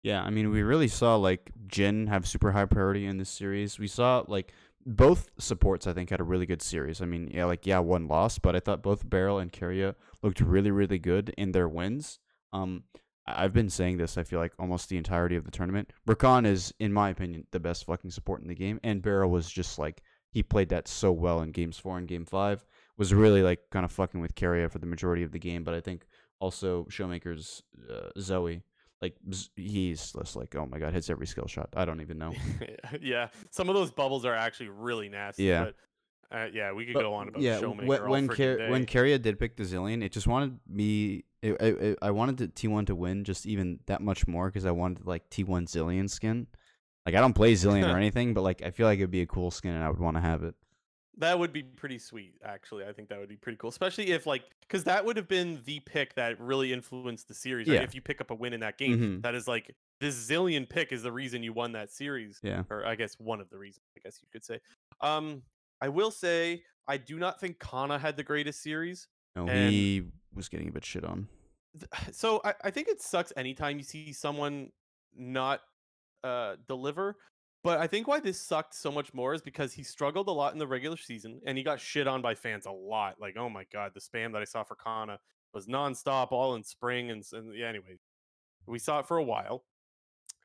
Yeah, I mean, we really saw like Jhin have super high priority in this series. We saw like both supports. I think had a really good series. I mean, yeah, like yeah, one loss, but I thought both BeryL and Keria looked really, really good in their wins. Um, I've been saying this. I feel like almost the entirety of the tournament. Rakan is, in my opinion, the best fucking support in the game, and BeryL was just like he played that so well in games four and game five. Was really like kind of fucking with Keria for the majority of the game, but I think also Showmaker's uh, Zoe like he's just like oh my god hits every skill shot i don't even know yeah, some of those bubbles are actually really nasty. Yeah. But uh, yeah, we could But, go on about yeah, Showmaker when all when, Car- when Keria did pick the Zilean, it just wanted me. It- I wanted T1 to win just even that much more because I wanted like T1 Zilean skin. Like I don't play Zilean or anything, but like I feel like it'd be a cool skin and I would want to have it. That would be pretty sweet, actually. I think that would be pretty cool, especially if like because that would have been the pick that really influenced the series. Right? Yeah. If you pick up a win in that game, Mhm. that is like this Zilean pick is the reason you won that series, Yeah. or I guess one of the reasons. I guess you could say. Um, I will say I do not think Canna had the greatest series. No, And- he was getting a bit shit on. Th- So I, I think it sucks anytime you see someone not uh, deliver. But I think why this sucked so much more is because he struggled a lot in the regular season and he got shit on by fans a lot. Like, oh my god, the spam that I saw for Canna was nonstop all in spring and, and yeah, anyway, we saw it for a while.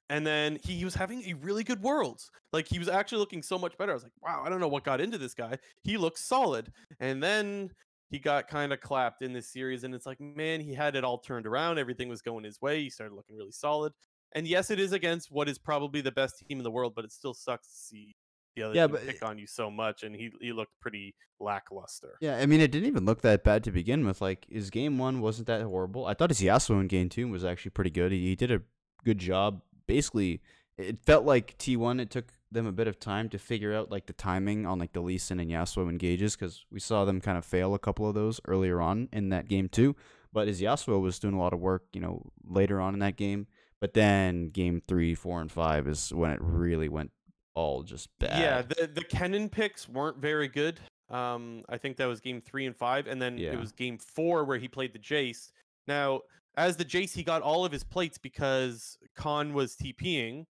And then he was having a really good worlds. Like he was actually looking so much better. I was like, wow, I don't know what got into this guy. He looks solid. And then he got kind of clapped in this series and it's like man he had it all turned around everything was going his way he started looking really solid and yes it is against what is probably the best team in the world but it still sucks to see the other Yeah, team but- pick on you so much and he he looked pretty lackluster Yeah, I mean, it didn't even look that bad to begin with. Like his game one wasn't that horrible. I thought his Yasuo in game two was actually pretty good. He, he did a good job. Basically, it felt like T one. It took them a bit of time to figure out like the timing on like the Lee Sin and Yasuo engages because we saw them kind of fail a couple of those earlier on in that game too. But his Yasuo was doing a lot of work, you know, later on in that game. But then game three, four, and five is when it really went all just bad. yeah the the Kennen picks weren't very good um i think that was game three and five and then Yeah. it was game four where he played the jace now as the jace he got all of his plates because khan was tping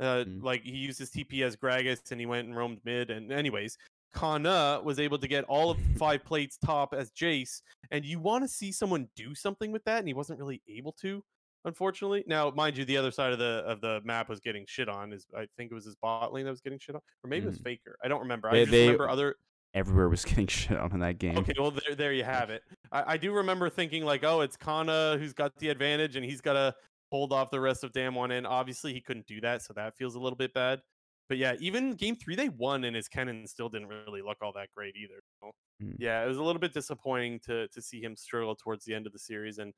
uh Mm. like he used his tp as gragas and he went and roamed mid and anyways Canna was able to get all of five plates top as Jace, and you want to see someone do something with that, and he wasn't really able to, unfortunately. Now, mind you, the other side of the of the map was getting shit on. Is I think it was his bot lane that was getting shit on, or maybe it was Mm. Faker. I don't remember. They- I just they- remember other. Everywhere was getting shit on in that game. Okay, well there, there you have it. I, I do remember thinking like, oh, it's Canna who's got the advantage, and he's got to hold off the rest of Damwon, and obviously he couldn't do that, so that feels a little bit bad. But yeah, even game three they won, and his Kennen still didn't really look all that great either. so Mm. Yeah, it was a little bit disappointing to to see him struggle towards the end of the series, and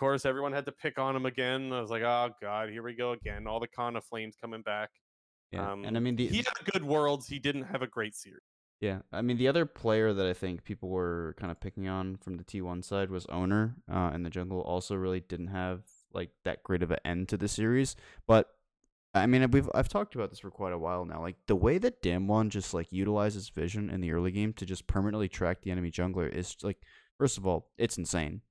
course everyone had to pick on him again. I was like, oh god, here we go again. All the Canna flames coming back. Yeah, Um, and I mean the he had good worlds. He didn't have a great series. yeah, I mean the other player that I think people were kind of picking on from the T1 side was Oner, uh, and the jungle also really didn't have like that great of an end to the series. But I mean, we've I've talked about this for quite a while now. Like the way that Damwon just like utilizes vision in the early game to just permanently track the enemy jungler is like, first of all, it's insane,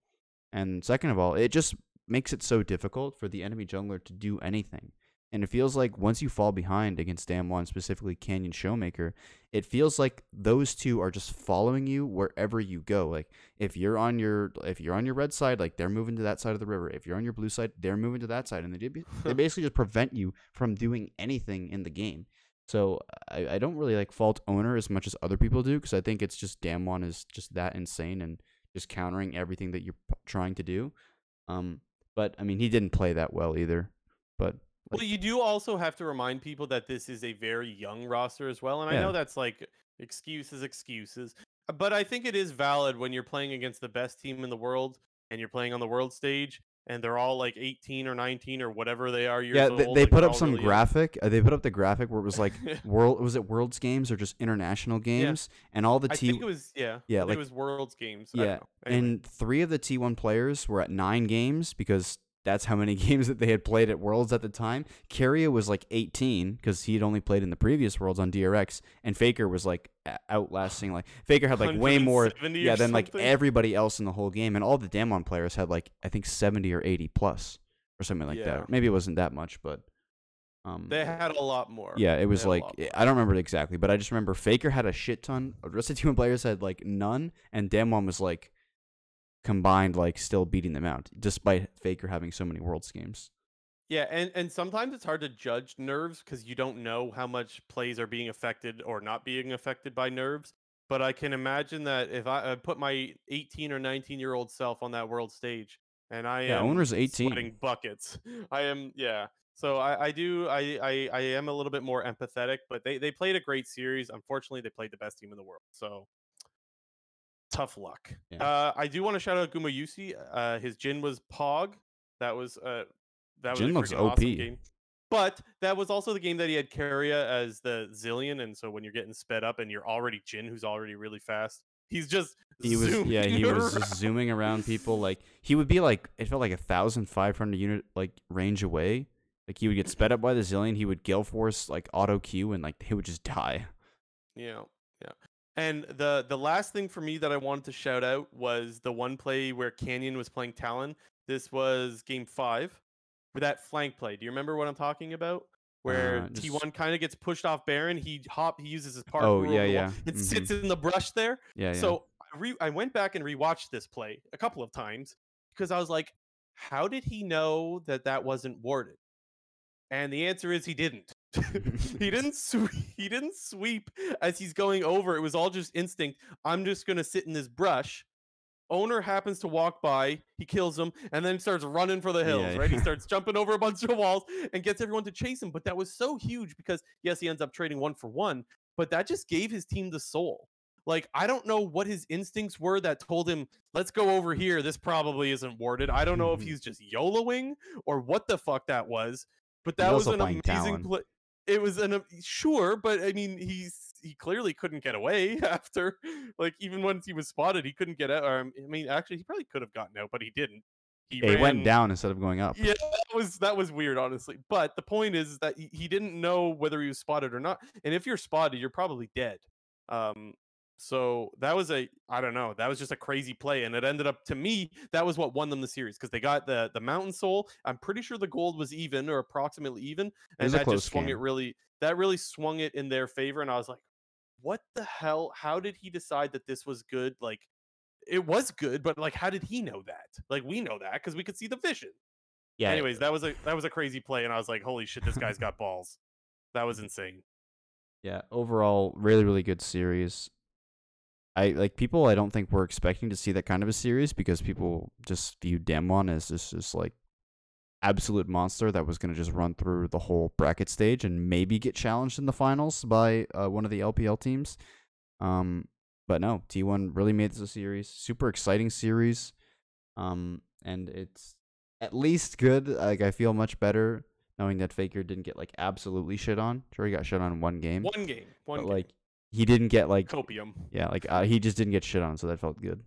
and second of all, it just makes it so difficult for the enemy jungler to do anything. And it feels like once you fall behind against Damwon, specifically Canyon Showmaker, it feels like those two are just following you wherever you go. Like if you're on your if you're on your red side, like they're moving to that side of the river. If you're on your blue side, they're moving to that side, and they they basically just prevent you from doing anything in the game. So I, I don't really like fault Oner as much as other people do because I think it's just Damwon is just that insane and just countering everything that you're p- trying to do. Um, but I mean he didn't play that well either. But Well, you do also have to remind people that this is a very young roster as well, and I know that's like excuses, excuses, but I think it is valid when you're playing against the best team in the world and you're playing on the world stage, and they're all like 18 or 19 or whatever they are years yeah, old. they, they like, put up some really graphic. Uh, they put up the graphic where it was like world was it Worlds games or just international games, Yeah. and all the I team think it was yeah, Yeah, like- it was Worlds games. I Yeah, know. Anyway. and three of the T1 players were at nine games because that's how many games that they had played at Worlds at the time. Keria was like 18 because he had only played in the previous Worlds on DRX, and Faker was like outlasting. Like Faker had like way more, yeah, than like everybody else in the whole game, and all the Damwon players had like I think 70 or 80 plus or something like Yeah. that. Maybe it wasn't that much, but um, they had a lot more. yeah, it was like. I don't remember it exactly, but I just remember Faker had a shit ton. The rest of the team players had like none, and Damwon was like combined, like still beating them out, despite Faker having so many Worlds games. Yeah, and, and sometimes it's hard to judge nerves because you don't know how much plays are being affected or not being affected by nerves. But I can imagine that if I, I put my 18 or 19 year old self on that world stage, and I Yeah, am Oner's 18. sweating buckets. I am yeah. So I, I do I, I I am a little bit more empathetic, but they they played a great series. Unfortunately, they played the best team in the world. So tough luck. Yeah. Uh, I do want to shout out Gumayusi. Uh, his Jhin was Pog. That was uh that was Jhin a looks freaking awesome OP. game. But that was also the game that he had Keria as the Zilean, and so when you're getting sped up and you're already Jhin, who's already really fast, he's just He was yeah, he zooming was around. just zooming around people like he would be like it felt like a thousand five hundred unit like range away. Like he would get sped up by the Zilean, he would gale force like auto Q and like he would just die. Yeah, yeah. And the the last thing for me that I wanted to shout out was the one play where Canyon was playing Talon. This was game five, with that flank play. Do you remember what I'm talking about? Where Uh, just- T1 kind of gets pushed off Baron, he hop, he uses his parkour. Oh, yeah, yeah. and Mhm. sits in the brush there. Yeah, yeah. So I, re- I went back and rewatched this play a couple of times because I was like, how did he know that that wasn't warded? And the answer is he didn't. he didn't sweep. He didn't sweep as he's going over. It was all just instinct. I'm just gonna sit in this brush. Oner happens to walk by. He kills him and then starts running for the hills. Yeah, Right? He starts jumping over a bunch of walls and gets everyone to chase him. But that was so huge because yes, he ends up trading one for one. But that just gave his team the soul. Like I don't know what his instincts were that told him, "Let's go over here. This probably isn't warded." I don't know if he's just YOLOing or what the fuck that was. But that was an amazing play. It was an sure, but I mean, he's he clearly couldn't get away after like even once he was spotted, he couldn't get out. Or, um, I mean, actually, he probably could have gotten out, but he didn't. He, he went down instead of going up. Yeah, that was that was weird, honestly. But the point is that he, he didn't know whether he was spotted or not. And if you're spotted, you're probably dead. Um, so that was a I don't know. That was just a crazy play, and it ended up to me that was what won them the series because they got the the Mountain Soul. I'm pretty sure the gold was even or approximately even, and that just swung it really. That really swung it in their favor, and I was like, "What the hell? How did he decide that this was good? Like, it was good, but like, how did he know that? Like, we know that because we could see the vision." Yeah. Anyways, that was a that was a crazy play, and I was like, "Holy shit, this guy's got balls." That was insane. Yeah, overall, really, really good series. I like people. I don't think were expecting to see that kind of a series because people just viewed Damwon as this just like absolute monster that was going to just run through the whole bracket stage and maybe get challenged in the finals by uh, one of the LPL teams. Um, but no, T1 really made this a series. Super exciting series. Um, and it's at least good. Like I feel much better knowing that Faker didn't get like absolutely shit on. Sure, he got shit on one game One game, one but game. like he didn't get like copium. yeah like uh, he just didn't get shit on so that felt good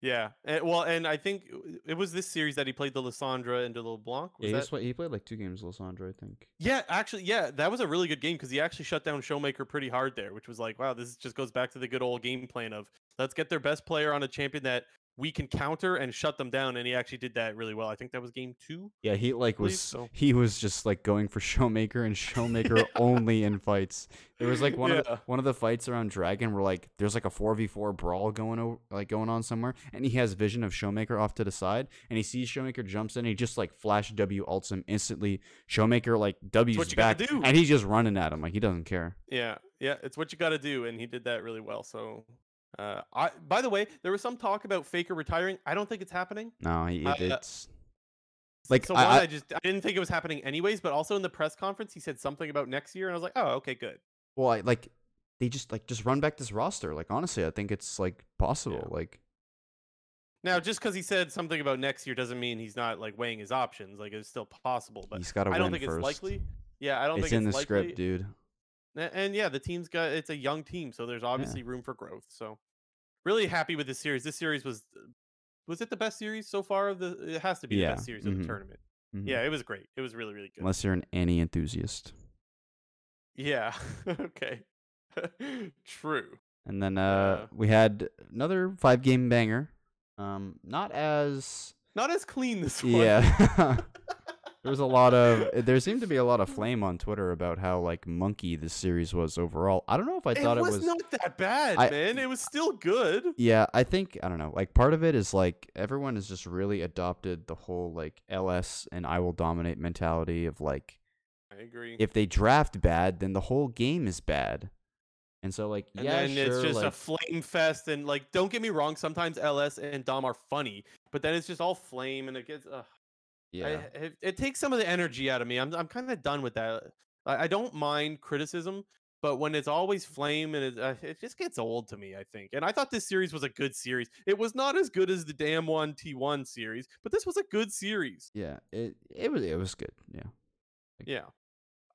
Yeah, and, well, and I think it- it was this series that he played the Lissandra and the LeBlanc. Was yeah, he, that? just play- he played like two games Lissandra I think Yeah, actually, yeah, that was a really good game because he actually shut down Showmaker pretty hard there, which was like, wow, this just goes back to the good old game plan of let's get their best player on a champion that we can counter and shut them down, and he actually did that really well. I think that was game two. yeah he like believe was so. he was just like going for Showmaker and Showmaker only in fights there was like one of the, one of the fights around Dragon where like there's like a 4v4 brawl going over like going on somewhere and he has vision of Showmaker off to the side and he sees Showmaker jumps in and he just like flash W ults him instantly Showmaker like W's back and he's just running at him like he doesn't care Yeah, yeah, it's what you got to do, and he did that really well. So, uh, I by the way, there was some talk about Faker retiring. I don't think it's happening. no he, Uh, it's Like, so I- one, I, I- just I didn't think it was happening anyways. But also in the press conference, he said something about next year, and I was like, oh, okay, good. Well, I, like they just like just run back this roster. Like honestly, I think it's like possible. Like Now, just because he said something about next year doesn't mean he's not like weighing his options. Like it's still possible, but he's got to I don't think first. it's likely. Yeah, I don't It's think in the likely. script, dude. A- And yeah, the team's got it's a young team, so there's obviously room for growth. So really happy with this series. This series was was it the best series so far of the it has to be Yeah, the best series of mhm, the tournament. Mhm. Yeah, it was great. It was really, really good. Unless you're an Annie enthusiast. Yeah. okay. True. And then uh Yeah. we had another five game banger. Um not as Not as clean this one. Yeah. There was a lot of there seemed to be a lot of flame on Twitter about how like monkey this series was overall. I don't know if I it thought was, it was not that bad, I- man. It was still good. Yeah, I think I don't know. Like part of it is like everyone has just really adopted the whole like LS and I will dominate mentality of like I agree. if they draft bad, then the whole game is bad. And so like and yeah, sure, it's just a flame fest and like don't get me wrong, sometimes LS and Dom are funny, but then it's just all flame and it gets. Uh, Yeah. I, it, it takes some of the energy out of me. I'm I'm kind of done with that. I, I don't mind criticism, but when it's always flame and it, uh, it just gets old to me. I think. And I thought this series was a good series. It was not as good as the Damwon T1 series, but this was a good series. yeah. It it was it was good. Yeah. Yeah.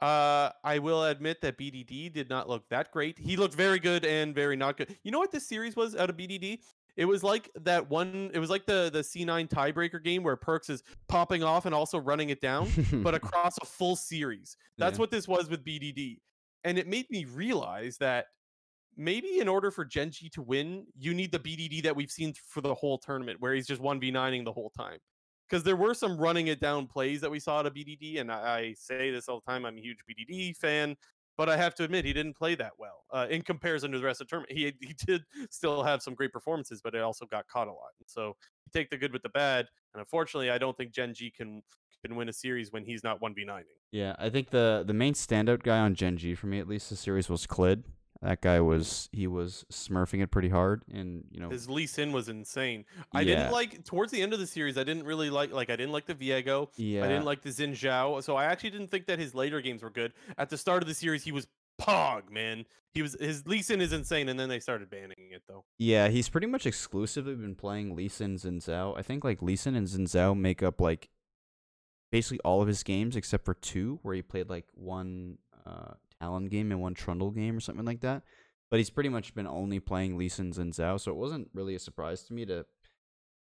Uh, I will admit that BDD did not look that great. He looked very good and very not good. You know what this series was out of BDD? It was like that one. It was like the the C9 tiebreaker game where Perkz is popping off and also running it down, but across a full series. That's Yeah. what this was with BDD, and it made me realize that maybe in order for Gen G to win, you need the BDD that we've seen for the whole tournament, where he's just one v 9ing the whole time. Because there were some running it down plays that we saw at a BDD, and I, I say this all the time. I'm a huge BDD fan, but I have to admit he didn't play that well uh, in comparison to the rest of the tournament. He he did still have some great performances, but it also got caught a lot. So you take the good with the bad, and unfortunately, I don't think Gen G can can win a series when he's not one v 9ing. Yeah, I think the the main standout guy on Gen G for me at least this series was Clid. That guy was he was smurfing it pretty hard, and you know His Lee Sin was insane. I Yeah. didn't like towards the end of the series. I didn't really like like I didn't like the Viego. yeah I didn't like the Xin Zhao. So I actually didn't think that his later games were good. At the start of the series, he was pog man. He was his Lee Sin is insane, and then they started banning it though. yeah he's pretty much exclusively been playing Lee Sin and Zhao. I think like Lee Sin and Xin Zhao make up like basically all of his games except for two where he played like one uh Talon game and one Trundle game or something like that. But he's pretty much been only playing Lee Sin and Zhao, so it wasn't really a surprise to me to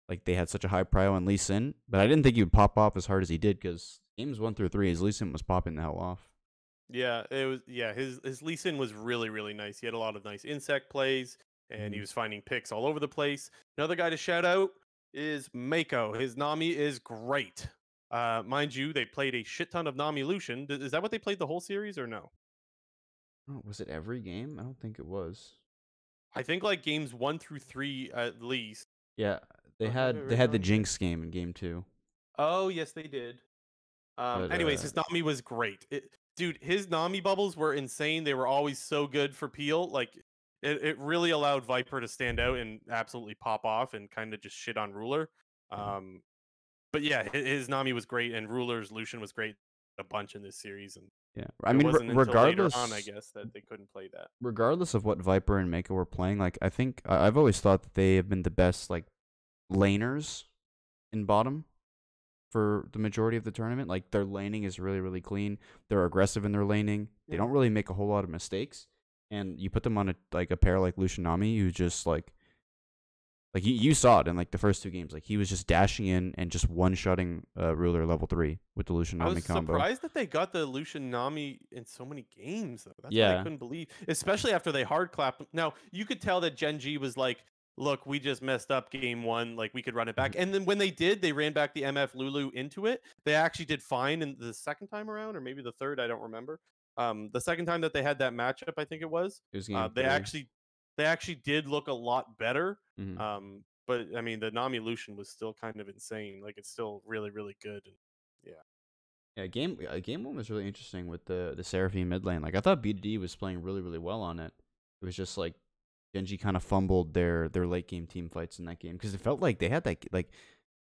like they had such a high prio on Lee Sin. But I didn't think he would pop off as hard as he did because games one through three, his Lee Sin was popping the hell off. Yeah, it was. Yeah, his his Lee Sin was really really nice. He had a lot of nice insec plays, and he Mhm. was finding picks all over the place. Another guy to shout out is Meiko. His Nami is great. Uh, mind you, they played a shit ton of Nami Lucian. Is that what they played the whole series or no? Oh, was it every game? I don't think it was. I think like games one through three at least. Yeah, they Oh, had they had the. Jinx game in game two. Oh yes, they did. Um, But, anyways, uh, his Nami was great. It, dude, his Nami bubbles were insane. They were always so good for Peel. Like it, it really allowed Viper to stand out and absolutely pop off and kind of just shit on Ruler. Mhm. Um, but yeah, his, his Nami was great, and Ruler's Lucian was great a bunch in this series. And Yeah, I mean, re- wasn't until regardless, on, I guess that they couldn't play that. regardless of what Viper and Meiko were playing, like I think I've always thought that they have been the best like laners in bottom for the majority of the tournament. Like their laning is really really clean. They're aggressive in their laning. They Yeah. don't really make a whole lot of mistakes. And you put them on a like a pair like Lucian Nami, who just like like you, you saw it in like the first two games. Like he was just dashing in and just one shotting uh, ruler level three with the Lucian I Nami was combo. surprised that they got the Lucian Nami in so many games, though. That's what Yeah. I couldn't believe, especially after they hard clapped. Now you could tell that Gen G was like, "Look, we just messed up game one. Like we could run it back." And then when they did, they ran back the MF Lulu into it. They actually did fine in the second time around, or maybe the third. I don't remember. Um, the second time that they had that matchup, I think it was. It was Uh, they actually, they actually did look a lot better. Mhm. Um, but I mean, the Nami Lucian was still kind of insane. Like it's still really, really good. And Yeah, game uh, game one was really interesting with the the Seraphine mid lane. Like I thought BDD was playing really really well on it. It was just like Gen G kind of fumbled their their late game team fights in that game because it felt like they had that like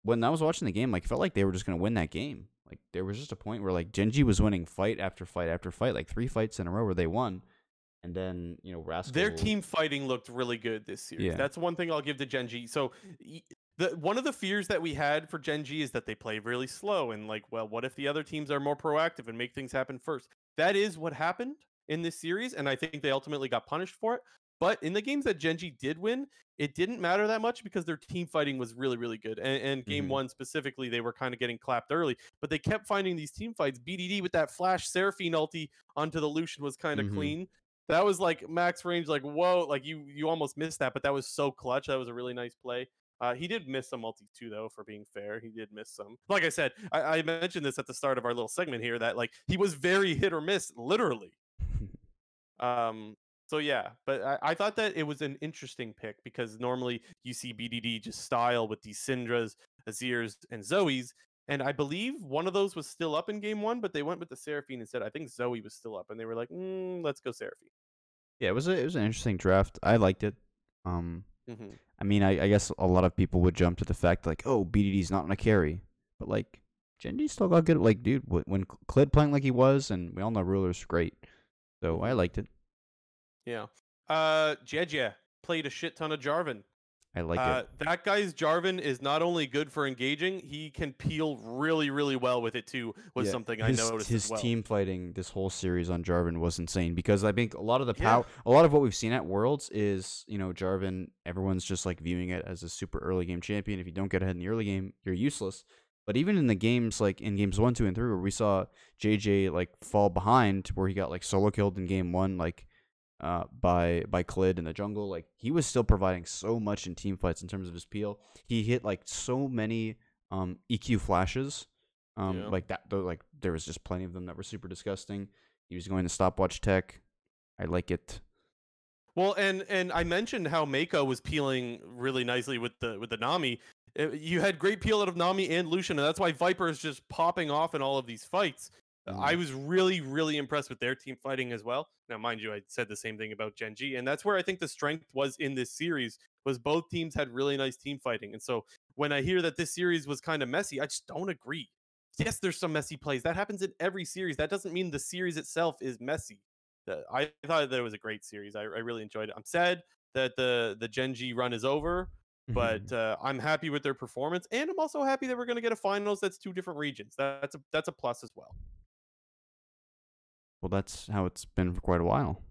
when I was watching the game, like it felt like they were just gonna win that game. Like there was just a point where like Gen G was winning fight after fight after fight, like three fights in a row where they won, and then you know Rascal. Their team fighting looked really good this series. Yeah. That's one thing I'll give to Gen G. So the one of the fears that we had for Gen G is that they play really slow and like, well, what if the other teams are more proactive and make things happen first? That is what happened in this series, and I think they ultimately got punished for it. But in the games that Gen G did win, it didn't matter that much because their team fighting was really, really good. And, and game Mhm. one specifically, they were kind of getting clapped early, but they kept finding these team fights. BDD with that flash Seraphine ulti onto the Lucian was kind of Mhm. clean. That was like max range, like whoa, like you you almost missed that, but that was so clutch. That was a really nice play. Uh, he did miss some multi too, though. For being fair, he did miss some. Like I said, I, I mentioned this at the start of our little segment here that like he was very hit or miss, literally. Um, so yeah, but I, I thought that it was an interesting pick because normally you see BDD just style with these Syndras, Azirs, and Zoes, and I believe one of those was still up in game one, but they went with the Seraphine instead. I think Zoe was still up, and they were like, mm, "Let's go Seraphine." Yeah, it was a it was an interesting draft. I liked it. Um, hmm I mean, I, I guess a lot of people would jump to the fact like, oh, BDD's not on a carry, but like Gen G still got good. Like, dude, wh- when Clid playing like he was, and we all know Ruler's great, so I Mhm. liked it. Yeah. Uh, JieJie played a shit ton of Jarvan. I like uh, it. That guy's Jarvan is not only good for engaging, he can peel really, really well with it too. Was Yeah, something his, I noticed His as well. team fighting this whole series on Jarvan was insane because I think a lot of the Yeah. power, a lot of what we've seen at Worlds is you know Jarvan. Everyone's just like viewing it as a super early game champion. If you don't get ahead in the early game, you're useless. But even in the games like in games one, two, and three, where we saw JJ like fall behind, where he got like solo killed in game one, like uh, by by Clid in the jungle. Like he was still providing so much in team fights in terms of his peel. He hit like so many um, EQ flashes. Um, Yeah. like that. Though, like there was just plenty of them that were super disgusting. He was going to stopwatch tech. I like it. Well, and and I mentioned how Meiko was peeling really nicely with the with the Nami. Uh, You had great peel out of Nami and Lucian, and that's why Viper is just popping off in all of these fights. I was really, really impressed with their team fighting as well. Now, mind you, I said the same thing about Gen G, and that's where I think the strength was in this series was both teams had really nice team fighting. And so when I hear that this series was kind of messy, I just don't agree. Yes, there's some messy plays. That happens in every series. That doesn't mean the series itself is messy. I thought that it was a great series. I, I really enjoyed it. I'm sad that the the Gen G run is over, but uh, I'm happy with their performance, and I'm also happy that we're going to get a finals that's two different regions. That's a that's a plus as well. Well, that's how it's been for quite a while.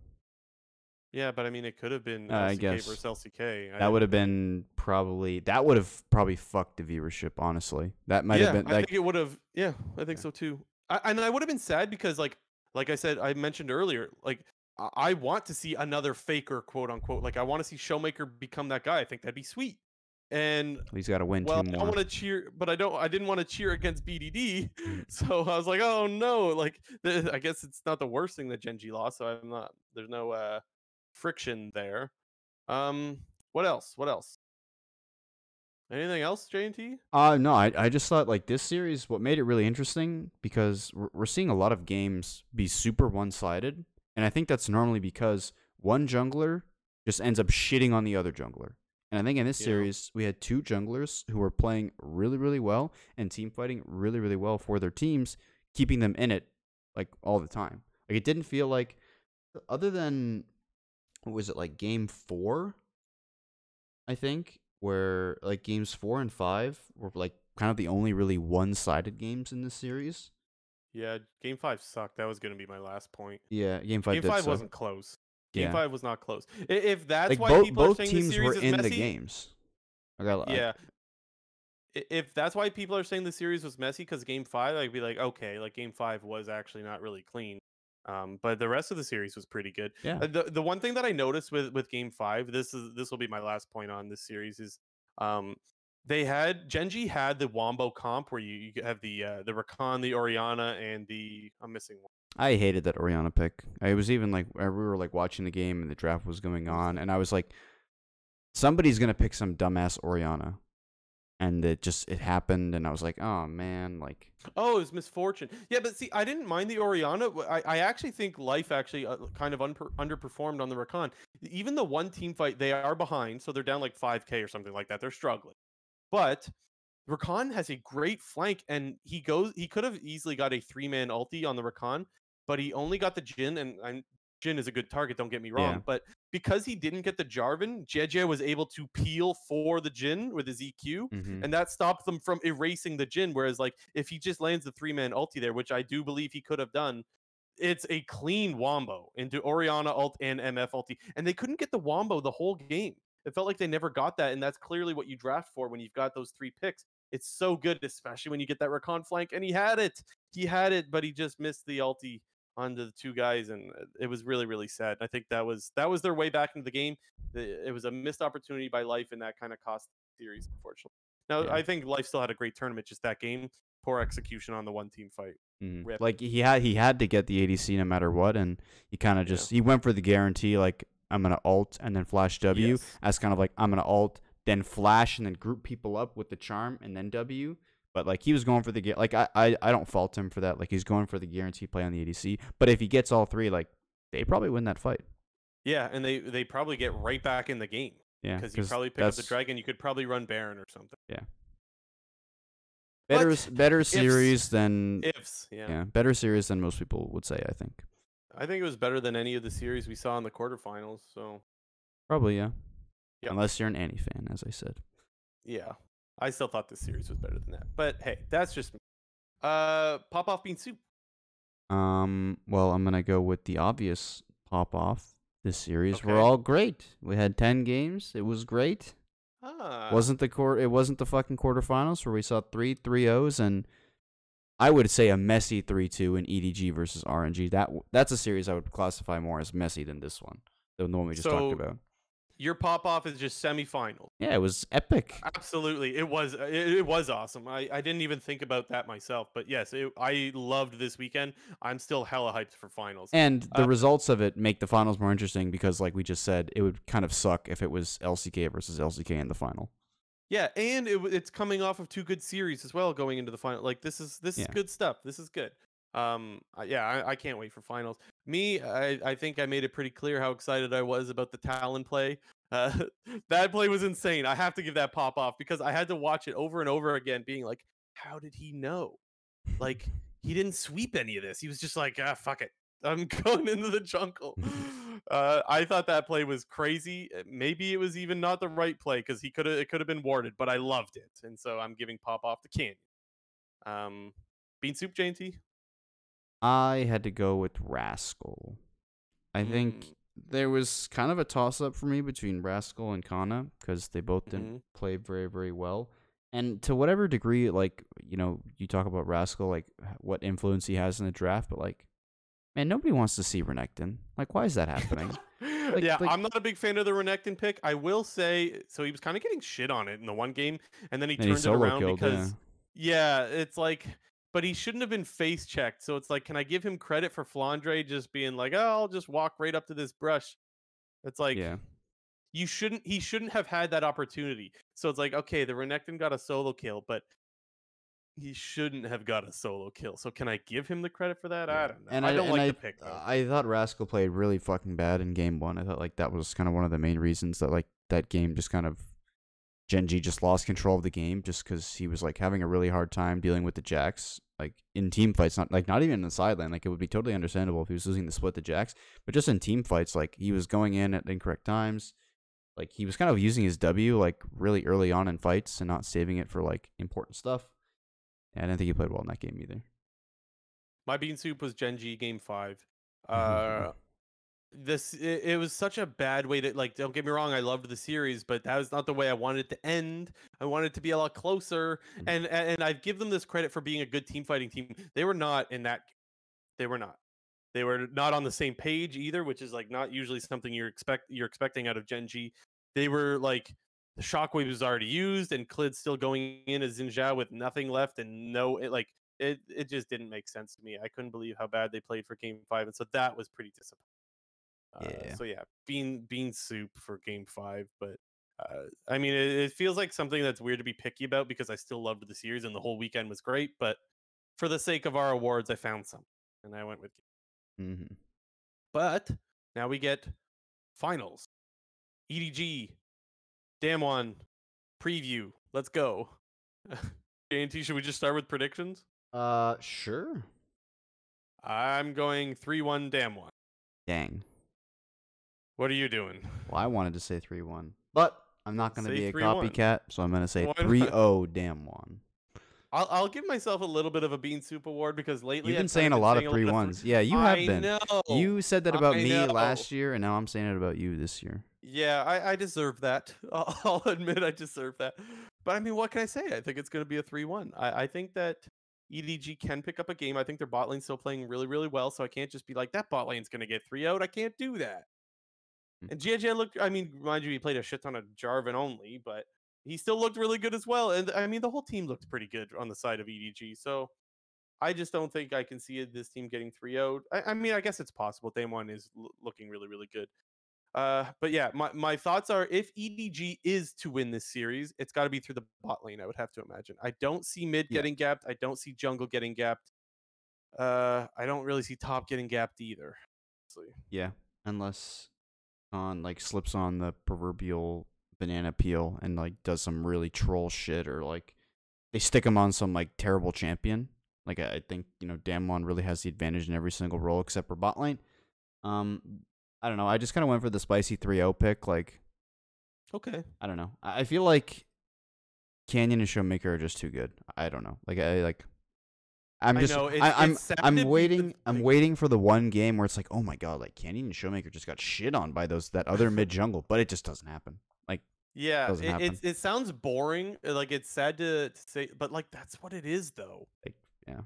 Yeah, but I mean, it could have been Uh, I guess. versus LCK. I That would have been probably that would have probably fucked the viewership. Honestly, that might yeah, have been I think it would have. Yeah, I think so too. I, and I would have been sad because, like, like I said, I mentioned earlier, like I, I want to see another faker, quote unquote. Like I want to see Showmaker become that guy. I think that'd be sweet. And he's got to win well, two I want to cheer, but I don't. I didn't want to cheer against BDD, so I was like, oh no. Like, the, I guess it's not the worst thing that Gen G lost. So I'm not. There's no uh friction there. Um, what else? What else? Anything else, JNT? Uh no, I I just thought like this series what made it really interesting because we're, we're seeing a lot of games be super one-sided and I think that's normally because one jungler just ends up shitting on the other jungler. And I think in this series we had two junglers who were playing really really well and team fighting really really well for their teams, keeping them in it like all the time. Like it didn't feel like other than what was it like game 4 I think, where like games four and five were like kind of the only really one sided games in this series. Yeah, game five sucked. That was going to be my last point. Yeah, game five game five suck. wasn't close. Game Yeah. five was not close. If that's like why both people are saying teams the series were in messy, the games. I- yeah. I- If that's why people are saying the series was messy, because game five, I'd be like, okay, like game five was actually not really clean. Um, but the rest of the series was pretty good. yeah. Uh, the the one thing that I noticed with with game five, this is this will be my last point on this series is, um, they had Gen G had the Wombo comp where you, you have the uh, the Rakan, the Orianna, and the I'm missing one. I hated that Orianna pick. I was even like, we were like watching the game and the draft was going on, and I was like, somebody's gonna pick some dumbass Orianna, and it just it happened, and I was like, oh man, like Oh, it was misfortune. Yeah, but see, I didn't mind the Orianna. I, I actually think Life actually uh, kind of unper- underperformed on the Rakan. Even the one team fight, they are behind, so they're down like 5k or something like that. They're struggling. But Rakan has a great flank, and he goes. He could have easily got a three man ulti on the Rakan, but he only got the Jhin, and I'm, Jhin is a good target. Don't get me wrong, Yeah. but because he didn't get the Jarvan, JieJie was able to peel for the Jhin with his EQ mhm. and that stopped them from erasing the Jhin. Whereas, like, if he just lands the three man ulti there, which I do believe he could have done, it's a clean wombo into Orianna ult and MF ulti, and they couldn't get the wombo the whole game. It felt like they never got that, and that's clearly what you draft for when you've got those three picks. It's so good, especially when you get that Rakan flank, and he had it. He had it, but he just missed the ulti onto the two guys, and uh, it was really, really sad. I think that was that was their way back into the game. It was a missed opportunity by Life, and that kind of cost the series, unfortunately. Now, Yeah. I think Life still had a great tournament, just that game, poor execution on the one team fight. Rip. Like he had he had to get the ADC no matter what, and he kind of Yeah. just he went for the guarantee like I'm gonna alt and then flash W Yes. as kind of like I'm gonna alt then flash and then group people up with the charm and then W. But like he was going for the like I, I I don't fault him for that. Like he's going for the guarantee play on the ADC. But if he gets all three, like they probably win that fight. Yeah, and they they probably get right back in the game. Yeah, because you probably pick up the dragon. You could probably run Baron or something. Yeah. Better But better ifs- series than Ifs, yeah. yeah, better series than most people would say. I think I think it was better than any of the series we saw in the quarterfinals. So probably yeah. Yeah. Unless you're an Annie fan, as I said. yeah, I still thought this series was better than that. But hey, that's just me. Uh, pop off bean soup. Um, well, I'm gonna go with the obvious pop off. This series were all great. We had ten games. It was great. Ah, wasn't the court? It wasn't the fucking quarterfinals where we saw three three O's and I would say a messy three two in EDG versus RNG. That that's a series I would classify more as messy than this one, than the one we just So- talked about. Your pop off is just semifinal. Yeah, it was epic. Absolutely, it was it, it was awesome. I, I didn't even think about that myself, but yes, it, I loved this weekend. I'm still hella hyped for finals. And the Uh, results of it make the finals more interesting because, like we just said, it would kind of suck if it was LCK versus LCK in the final. Yeah, and it, it's coming off of two good series as well, going into the final. Like this is this is good stuff. This is good. Um, yeah, I, I can't wait for finals. Me, I, I think I made it pretty clear how excited I was about the Talon play. Uh, that play was insane. I have to give that pop off because I had to watch it over and over again, being like, how did he know? Like he didn't sweep any of this. He was just like, ah, fuck it. I'm going into the jungle. Uh, I thought that play was crazy. Uh, Maybe it was even not the right play because he could have it could have been warded, but I loved it, and so I'm giving pop off to Canyon. Um, bean soup, JT. I had to go with Rascal. I think Mm. there was kind of a toss up for me between Rascal and Canna because they both didn't Mhm. play very, very well. And to whatever degree, like, you know, you talk about Rascal, like what influence he has in the draft, but like, man, nobody wants to see Renekton. Like, why is that happening? yeah, like- I'm not a big fan of the Renekton pick. I will say, so he was kind of getting shit on it in the one game, and then he turned it around killed, because yeah. Yeah, it's like, but he shouldn't have been face checked. So it's like, can I give him credit for Flandre just being like, oh, I'll just walk right up to this brush? It's like, yeah. you shouldn't, he shouldn't have had that opportunity. So it's like, okay, the Renekton got a solo kill, but he shouldn't have got a solo kill. So can I give him the credit for that? I don't know. And I, I, don't and like I, the pick though. I thought Rascal played really fucking bad in game one. I thought like that was kind of one of the main reasons that like that game just kind of Gen G just lost control of the game just because he was like having a really hard time dealing with the Jax like in team fights. Not like not even in the sideline. Like it would be totally understandable if he was losing the split the Jax, but just in team fights, like he was going in at incorrect times. Like he was kind of using his W like really early on in fights and not saving it for like important stuff. And I didn't think he played well in that game either. My bean soup was Gen G game five. Uh, this it, it was such a bad way to like. Don't get me wrong, I loved the series, but that was not the way I wanted it to end. I wanted it to be a lot closer, Mhm. and and, I give them this credit for being a good team fighting team. They were not in that. They were not. They were not on the same page either, which is like not usually something you're expect you're expecting out of Gen G. They were like the shockwave was already used, and Clid's still going in as Xin Zhao with nothing left and no it, like it it just didn't make sense to me. I couldn't believe how bad they played for game five, and so that was pretty disappointing. Uh, Yeah. so yeah, bean bean soup for game five, but uh, I mean, it, it feels like something that's weird to be picky about because I still loved the series and the whole weekend was great. But for the sake of our awards, I found some, and I went with. Mm-hmm. But now we get finals, EDG, Damwon preview. Let's go. JNT, should we just start with predictions? Uh, sure. I'm going 3 1 Damwon. Dang. What are you doing? Well, I wanted to say 3 1. But I'm not going to be a 3-1. copycat, so I'm going to say Why 3 0 Damwon. I'll, I'll give myself a little bit of a bean soup award because lately You've been I've saying kind a lot of saying 3 bit1s. Yeah, you I have been. Know. You said that about I me know. last year, and now I'm saying it about you this year. Yeah, I, I deserve that. I'll, I'll admit I deserve that. But I mean, what can I say? I think it's going to be a 3 1. I, I think that EDG can pick up a game. I think their bot lane's still playing really, really well. So I can't just be like, that bot lane's going to get 3 out. I can't do that. Mm. And GJ looked, I mean, mind you, he played a shit ton of Jarvan only, but he still looked really good as well. And I mean, the whole team looked pretty good on the side of EDG. So I just don't think I can see this team getting 3 0. I, I mean, I guess it's possible. Damwon is l- looking really, really good. Uh, but yeah, my, my thoughts are if EDG is to win this series, it's got to be through the bot lane. I would have to imagine. I don't see mid Yeah. getting gapped. I don't see jungle getting gapped. Uh, I don't really see top getting gapped either. honestly. Yeah, unless on like slips on the proverbial banana peel and like does some really troll shit or like they stick him on some like terrible champion. Like I, I think you know Damwon really has the advantage in every single role except for bot lane. Um, I don't know. I just kind of went for the spicy 3-0 pick. Like Okay. I don't know. I I feel like Canyon and Showmaker are just too good. I don't know. Like I like. I'm I just. know, it's- I, I'm. it's I'm be the waiting. I'm waiting for the one game where it's like, oh my god, like Canyon and Showmaker just got shit on by those that other mid jungle, but it just doesn't happen. Like Yeah, it, happen. it it sounds boring. uh, Like it's sad to, to say, but like that's what it is, though. Like, yeah.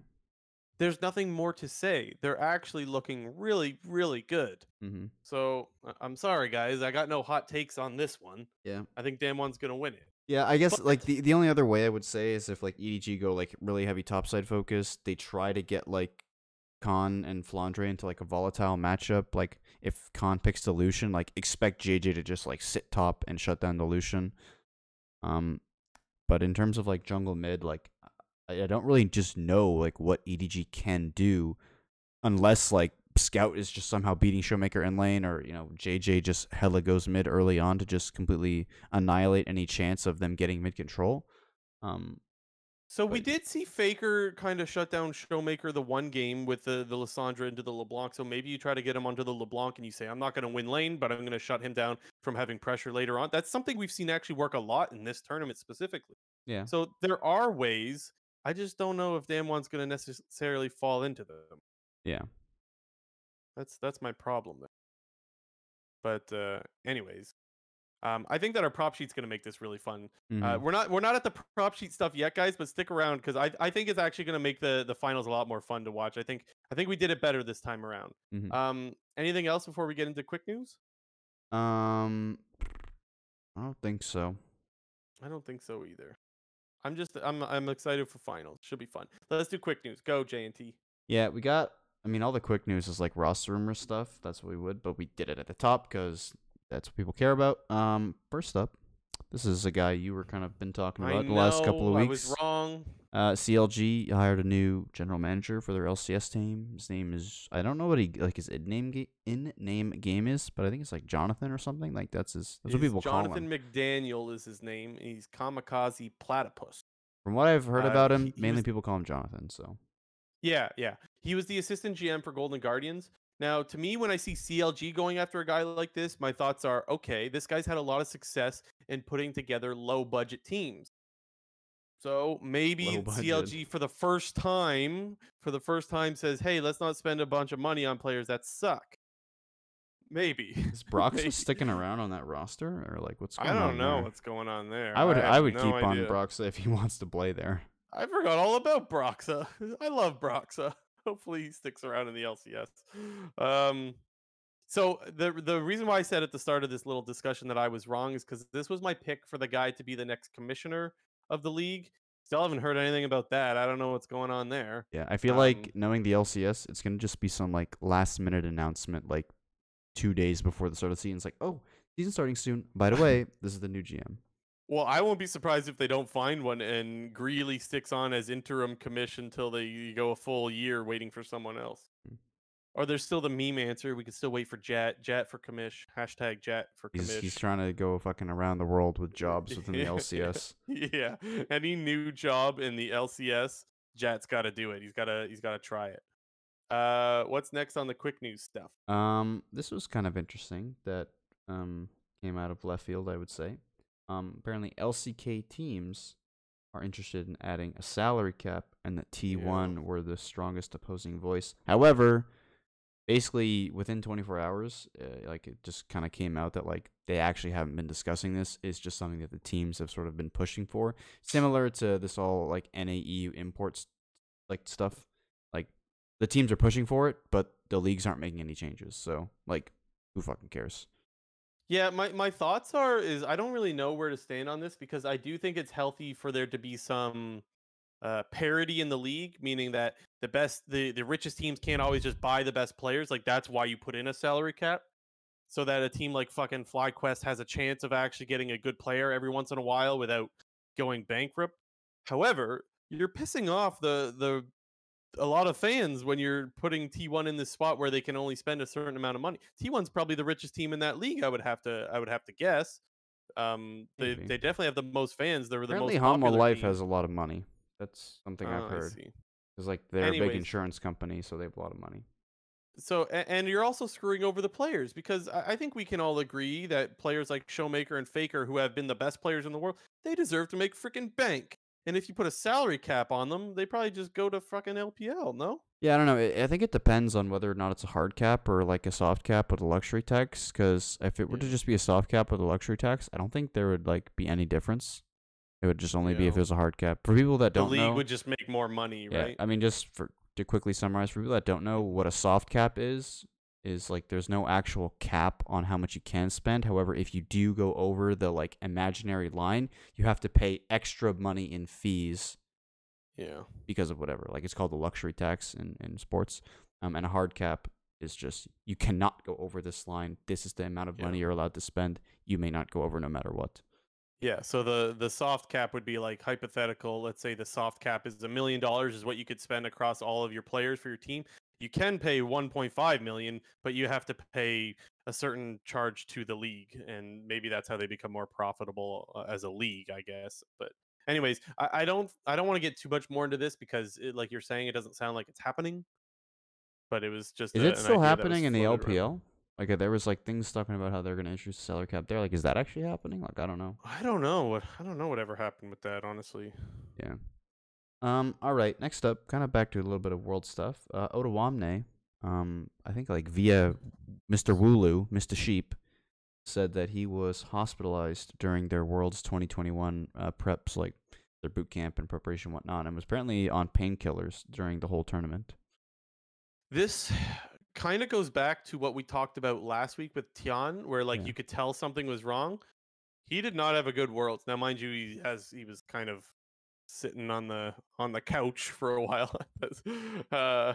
There's nothing more to say. They're actually looking really, really good. mm-hmm. So I- I'm sorry, guys. I got no hot takes on this one. Yeah. I think Damwon's gonna win it. Yeah, I guess But- like the the only other way I would say is if like EDG go like really heavy topside focus, they try to get like Khan and Flandre into like a volatile matchup. Like if Khan picks the Lucian, like expect JJ to just like sit top and shut down the Lucian. Um, but in terms of like jungle mid, like I, I don't really just know like what EDG can do, unless like Scout is just somehow beating Showmaker in lane, or you know JieJie just hella goes mid early on to just completely annihilate any chance of them getting mid control. Um, So we did see Faker kind of shut down Showmaker the one game with the the Lissandra into the LeBlanc. So maybe you try to get him onto the LeBlanc and you say, I'm not going to win lane, but I'm going to shut him down from having pressure later on. That's something we've seen actually work a lot in this tournament specifically. yeah, So there are ways. I just don't know if Damwon's going to necessarily fall into them. yeah. That's that's my problem there. But uh, anyways, um, I think that our prop sheet's going to make this really fun. Uh, mhm. we're not we're not at the prop sheet stuff yet, guys, but stick around because I I think it's actually going to make the the finals a lot more fun to watch. I think I think we did it better this time around. Mhm. Um, anything else before we get into quick news? Um, I don't think so. I don't think so either. I'm just I'm I'm excited for finals. Should be fun. Let's do quick news. Go J and T. Yeah, we got. I mean, all the quick news is like roster rumor stuff. That's what we would, but we did it at the top because that's what people care about. Um, first up, this is a guy you were kind of been talking I about know the last couple of weeks. I was wrong. Uh, CLG hired a new general manager for their LCS team. His name is I don't know what he like his in name ga- in name game is, but I think it's like Jonathan or something. Like that's his. That's what His people call him. Jonathan. McDaniel is his name. He's Kamikaze Platypus. From what I've heard uh, about him, he- he mainly was- people call him Jonathan. So Yeah, yeah. He was the assistant GM for Golden Guardians. Now, to me, when I see CLG going after a guy like this, my thoughts are okay, this guy's had a lot of success in putting together low budget teams. So maybe CLG for the first time, for the first time says, hey, let's not spend a bunch of money on players that suck. Maybe. is Brox Maybe. sticking around on that roster or like what's going on? I don't know there? what's going on there. I would I, have would no keep idea. on Broxah if he wants to play there. I forgot all about Broxah. I love Broxah. Hopefully he sticks around in the LCS. Um, so the the reason why I said at the start of this little discussion that I was wrong is because this was my pick for the guy to be the next commissioner of the league. Still haven't heard anything about that. I don't know what's going on there. Yeah, I feel Um, like knowing the LCS, it's gonna just be some like last minute announcement, like two days before the start of the season. It's like, oh, season starting soon. By the way, this is the new GM. Well, I won't be surprised if they don't find one and Greeley sticks on as interim commission until they go a full year waiting for someone else. Hmm. Or there's still the meme answer. We can still wait for JatT. JatT for commish. Hashtag JatT for He's commish. he's trying to go fucking around the world with jobs within the LCS. yeah. Any new job in the LCS, JatT's got to do it. He's got to he's got to try it. Uh what's next on the quick news stuff? Um, this was kind of interesting that um came out of left field, I would say. Um, apparently LCK teams are interested in adding a salary cap, and that T1 were the strongest opposing voice. However, basically within 24 hours, uh, like it just kind of came out that like they actually haven't been discussing this. It's just something that the teams have sort of been pushing for, similar to this all like NAE imports like stuff. Like the teams are pushing for it, but the leagues aren't making any changes. So like, who fucking cares? Yeah, my, my thoughts are is I don't really know where to stand on this because I do think it's healthy for there to be some uh, parity in the league, meaning that the best the, the richest teams can't always just buy the best players. Like that's why you put in a salary cap. So that a team like fucking FlyQuest has a chance of actually getting a good player every once in a while without going bankrupt. However, you're pissing off the the a lot of fans when you're putting T1 in this spot where they can only spend a certain amount of money. T1's probably the richest team in that league. I would have to I would have to guess. Um, they Maybe. they definitely have the most fans. They're the Apparently, most popular Life team. has a lot of money. That's something Oh, I've heard. see. It's like they're a big insurance company, so they have a lot of money. So, and you're also screwing over the players because I I think we can all agree that players like Showmaker and Faker, who have been the best players in the world, they deserve to make freaking bank. And if you put a salary cap on them, they probably just go to fucking LPL. No? Yeah, I don't know. I think it depends on whether or not it's a hard cap or like a soft cap with a luxury tax. Because if it were to Mm. just be a soft cap with a luxury tax, I don't think there would like be any difference. It would just only be if it was a hard cap. For people that don't league know, would just make more money, yeah, right? I mean, just for to quickly summarize for people that don't know what a soft cap is, is like there's no actual cap on how much you can spend. However, if you do go over the like imaginary line, you have to pay extra money in fees yeah. because of whatever. Like it's called the luxury tax in, in sports. Um, and a hard cap is just you cannot go over this line. This is the amount of money you're allowed to spend. You may not go over no matter what. Yeah, so the the soft cap would be like hypothetical. Let's say the soft cap is a million dollars is what you could spend across all of your players for your team. You can pay 1.5 million, but you have to pay a certain charge to the league, and maybe that's how they become more profitable uh, as a league, I guess. But anyways, I, I don't I don't want to get too much more into this because, it, like you're saying, it doesn't sound like it's happening. But it was just Is a- it still idea that was happening in the floated around. LPL? Like there was like things talking about how they're gonna introduce a salary cap there. Like, is that actually happening? Like, I don't know. I don't know what I don't know whatever happened with that, honestly. Yeah. Um. All right. Next up, kind of back to a little bit of world stuff. Uh, Odoamne. Um. I think like via Mr. Wooloo, Mr. Sheep, said that he was hospitalized during their Worlds 2021 uh, preps, like their boot camp and preparation, and whatnot, and was apparently on painkillers during the whole tournament. This kind of goes back to what we talked about last week with Tian, where like Yeah. you could tell something was wrong. He did not have a good Worlds. Now, mind you, he has he was kind of sitting on the on the couch for a while, uh,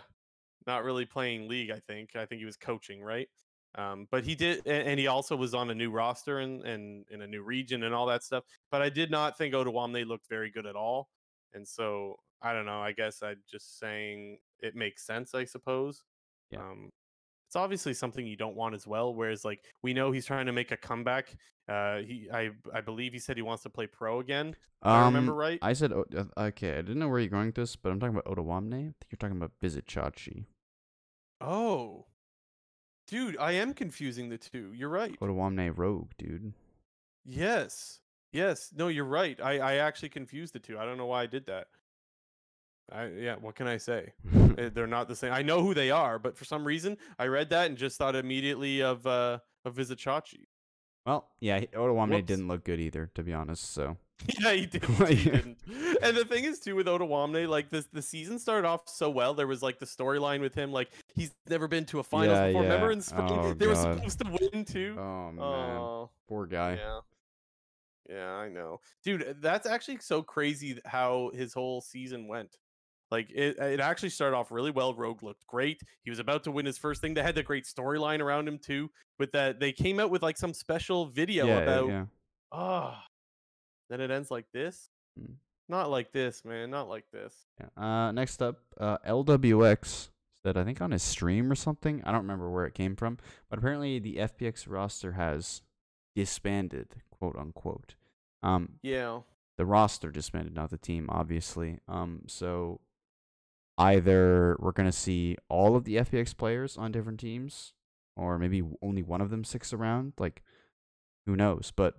not really playing league. I think I think he was coaching, right? Um, but he did, and he also was on a new roster and and in a new region and all that stuff. But I did not think Odoamne looked very good at all, and so I don't know. I guess I'm just saying it makes sense, I suppose. Yeah. Um, it's obviously something you don't want as well. Whereas, like, we know he's trying to make a comeback. Uh, he, I, I believe he said he wants to play pro again. If I remember Um, right. I said uh, okay. I didn't know where you're going with this, but I'm talking about Odoamne. I think you're talking about Vizicsacsi. Oh, dude, I am confusing the two. You're right. Odoamne Rogue, dude. Yes, yes. No, you're right. I, I actually confused the two. I don't know why I did that. I, yeah. What can I say? Uh, They're not the same. I know who they are, but for some reason, I read that and just thought immediately of uh of Vizicsacsi. Well, yeah, Odoamne Whoops. didn't look good either, to be honest. So yeah, he didn't. He didn't. And the thing is, too, with Odoamne, like this, the season started off so well. There was like the storyline with him, like he's never been to a finals Yeah, before. Remember yeah. in spring, Oh, they were supposed to win too. Oh man, Oh, poor guy. yeah, yeah, I know, dude. That's actually so crazy how his whole season went. Like it, it actually started off really well. Rogue looked great. He was about to win his first thing. They had the great storyline around him too. With that, they came out with like some special video yeah, about yeah. Oh, then it ends like this? Mm. Not like this, man. Not like this. yeah. Uh, next up, uh, LWX said I think on his stream or something. I don't remember where it came from, but apparently the FPX roster has disbanded, quote unquote. Um, Yeah. the roster disbanded, not the team, obviously. Um, so either we're gonna see all of the FPX players on different teams, or maybe only one of them sticks around. Like, who knows? But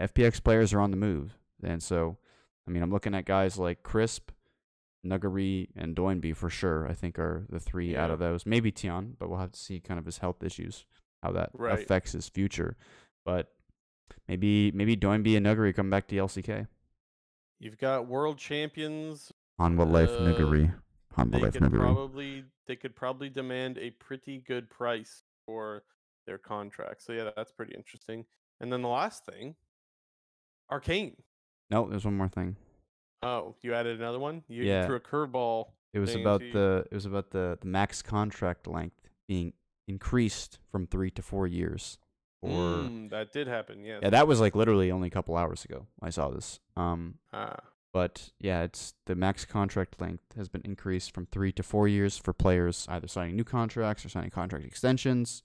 FPX players are on the move, and so I mean, I'm looking at guys like Crisp, Nuguri, and Doinby for sure. I think are the three out of those. Maybe Tian, but we'll have to see kind of his health issues, how that Right. affects his future. But maybe maybe Doinby and Nuguri come back to LCK. You've got world champions. On what Life Uh, Nuguri. Hanwha They could probably they could probably demand a pretty good price for their contract. So yeah, that's pretty interesting. And then the last thing, Arcane. No, there's one more thing. Oh, you added another one? You, Yeah. threw a curveball. It was about the it was about the, the max contract length being increased from three to four years. Or Mm, that did happen, yes. yeah, that was like literally only a couple hours ago. I saw this. Um, ah. But yeah, it's the max contract length has been increased from three to four years for players either signing new contracts or signing contract extensions.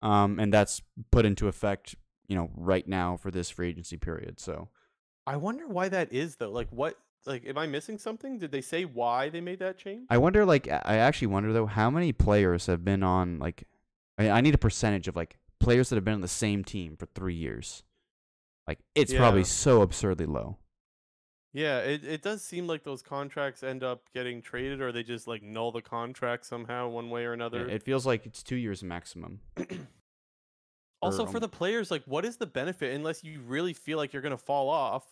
Um, and that's put into effect, you know, right now for this free agency period. So I wonder why that is though. Like what like am I missing something? Did they say why they made that change? I wonder, like, I actually wonder though, how many players have been on like, I, I need a percentage of like players that have been on the same team for three years. Like, it's probably so absurdly low. Yeah, it, it does seem like those contracts end up getting traded or they just like null the contract somehow one way or Yeah, another. It feels like it's two years maximum. also or, for um, the players, like what is the benefit unless you really feel like you're gonna fall off?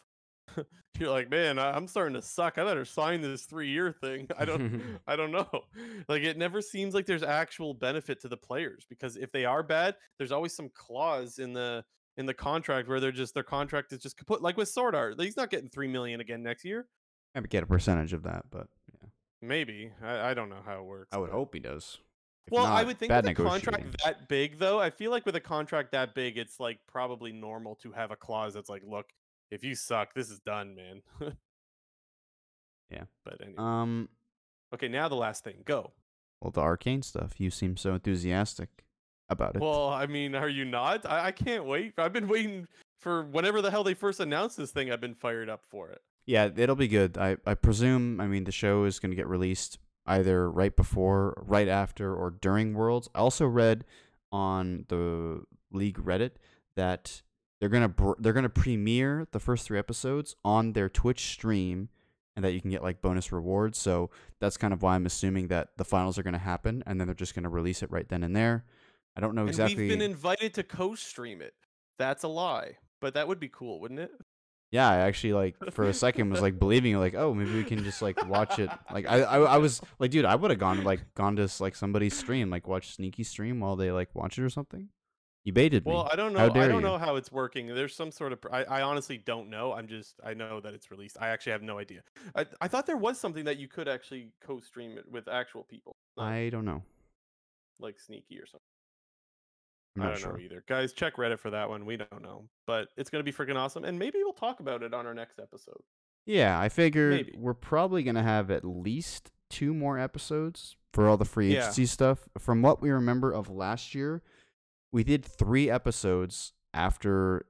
you're like, man, I'm starting to suck. I better sign this three year thing. I don't I don't know. Like it never seems like there's actual benefit to the players because if they are bad, there's always some clause in the in the contract where they're just their contract is just kaput. Like with Sword Art, he's not getting three million again next year. Maybe get a percentage of that, but yeah. Maybe I, I don't know how it works. I would but- hope he does. If Well, I would think with a contract that big, though, I feel like with a contract that big, it's like probably normal to have a clause that's like, look, if you suck, this is done, man. Yeah. But anyway. Um, okay, now the last thing. Go. well, the arcane stuff. You seem so enthusiastic about it. Well, I mean, are you not? I, I can't wait. I've been waiting for whenever the hell they first announced this thing. I've been fired up for it. Yeah, it'll be good. I, I presume, I mean, the show is going to get released either right before, right after, or during Worlds. I also read on the League Reddit that they're going to br- they're to premiere the first 3 episodes on their Twitch stream and that you can get like bonus rewards. So that's kind of why I'm assuming that the finals are going to happen and then they're just going to release it right then and there. I don't know exactly. And we've been invited to co-stream it. That's a lie, but that would be cool, wouldn't it? Yeah, I actually like for a second was like believing like, oh, maybe we can just like watch it. Like I I, I was like, dude, I would have gone like gone to like somebody's stream, like watch sneaky stream while they like watch it or something. You baited me. Well, I don't know. I don't you. know how it's working. There's some sort of. pr- I, I honestly don't know. I'm just. I know that it's released. I actually have no idea. I, I thought there was something that you could actually co-stream it with actual people, not I don't know. like Sneaky or something. I'm I don't sure. know either. Guys, check Reddit for that one. We don't know, but it's gonna be freaking awesome, and maybe we'll talk about it on our next episode. Yeah, I figured Maybe. we're probably gonna have at least two more episodes for all the free Yeah. agency stuff. From what we remember of last year, we did three episodes after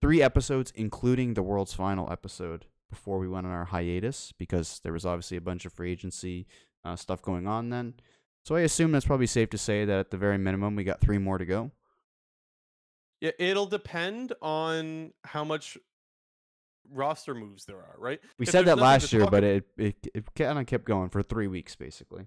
three episodes, including the world's final episode before we went on our hiatus because there was obviously a bunch of free agency uh, stuff going on then. So I assume that's probably safe to say that at the very minimum we got three more to go. Yeah, it'll depend on how much roster moves there are, right? We If said that last year, but it it, it kind of kept going for three weeks basically.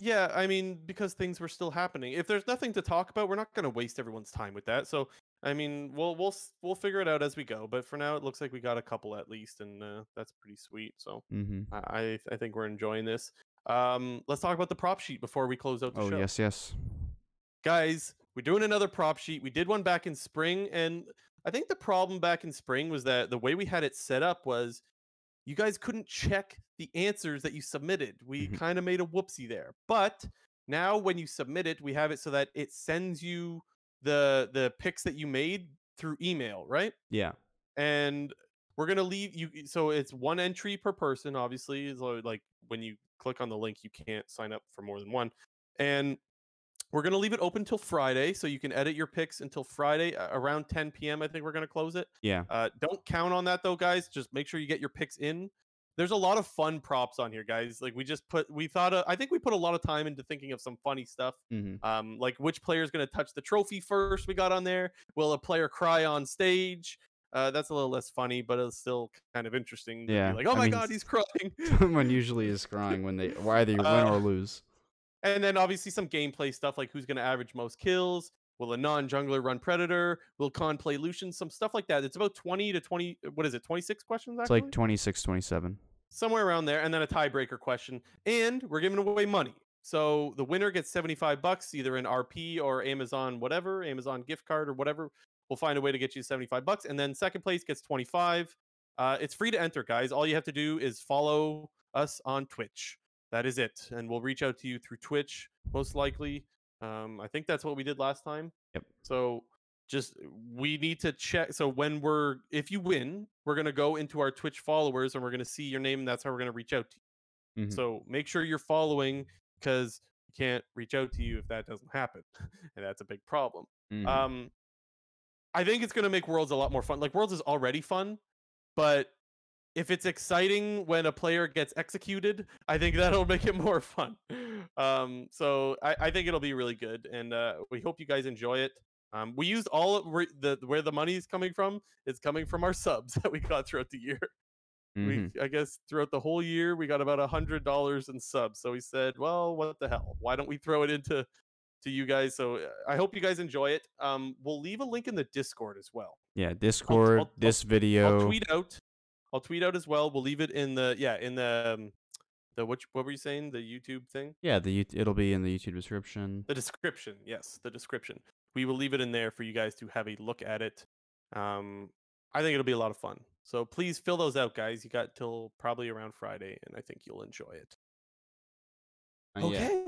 Yeah, I mean, because things were still happening. If there's nothing to talk about, we're not going to waste everyone's time with that. So, I mean, we'll we'll we'll figure it out as we go. But for now, it looks like we got a couple at least, and uh, that's pretty sweet. So, Mm-hmm. I I think we're enjoying this. Um, let's talk about the prop sheet before we close out the Oh show. yes, yes. guys, we're doing another prop sheet. We did one back in spring, and I think the problem back in spring was that the way we had it set up was you guys couldn't check the answers that you submitted. We Mhm. kind of made a whoopsie there. But now when you submit it, we have it so that it sends you the the picks that you made through email, right? Yeah. and we're gonna leave you so it's one entry per person obviously so like when you click on the link you can't sign up for more than one and we're gonna leave it open till friday so you can edit your picks until friday uh, around 10 p.m i think we're gonna close it Yeah. uh, don't count on that though guys just make sure you get your picks in there's a lot of fun props on here guys like we just put we thought uh, i think we put a lot of time into thinking of some funny stuff Mm-hmm. um, like which player is going to touch the trophy first? We got on there. Will a player cry on stage? Uh, that's a little less funny, but it's still kind of interesting. to be Yeah, like oh I my mean, god, he's crying. Someone usually is crying when they either you win Uh, or lose. and then obviously some gameplay stuff like who's going to average most kills. Will a non-jungler run predator? Will Khan play Lucian? Some stuff like that. It's about 20 to 20. What is it? 26 questions. It's like 26, 27. somewhere around there, and then a tiebreaker question. And we're giving away money. So the winner gets 75 bucks, either in RP or Amazon, whatever, Amazon gift card or whatever. We'll find a way to get you 75 bucks. And then second place gets 25. Uh, it's free to enter, guys. All you have to do is follow us on Twitch. That is it. And we'll reach out to you through Twitch, most likely. Um, I think that's what we did last time. Yep. So just we need to check. So when we're if you win, we're gonna go into our Twitch followers and we're gonna see your name. And that's how we're gonna reach out to you. Mhm. So make sure you're following because we can't reach out to you if that doesn't happen, and that's a big problem. Mhm. Um, I think it's gonna make Worlds a lot more fun. Like Worlds is already fun, but if it's exciting when a player gets executed, I think that'll make it more fun. Um, so I, I think it'll be really good, and uh, we hope you guys enjoy it. Um, we used all of re- the where the money is coming from. It's coming from our subs that we got throughout the year. Mhm. We I guess throughout the whole year we got about a hundred dollars in subs. So we said, well, what the hell? Why don't we throw it into to you guys? So uh, I hope you guys enjoy it. Um, we'll leave a link in the Discord as well. Yeah, Discord, I'll- this I'll video. tweet out. I'll tweet out as well. We'll leave it in the yeah in the um, the what what were you saying the YouTube thing Yeah, the it'll be in the YouTube description. the description yes the description. We will leave it in there for you guys to have a look at it. Um, I think it'll be a lot of fun. So please fill those out, guys. You got till probably around Friday, and I think you'll enjoy it. Uh, yeah.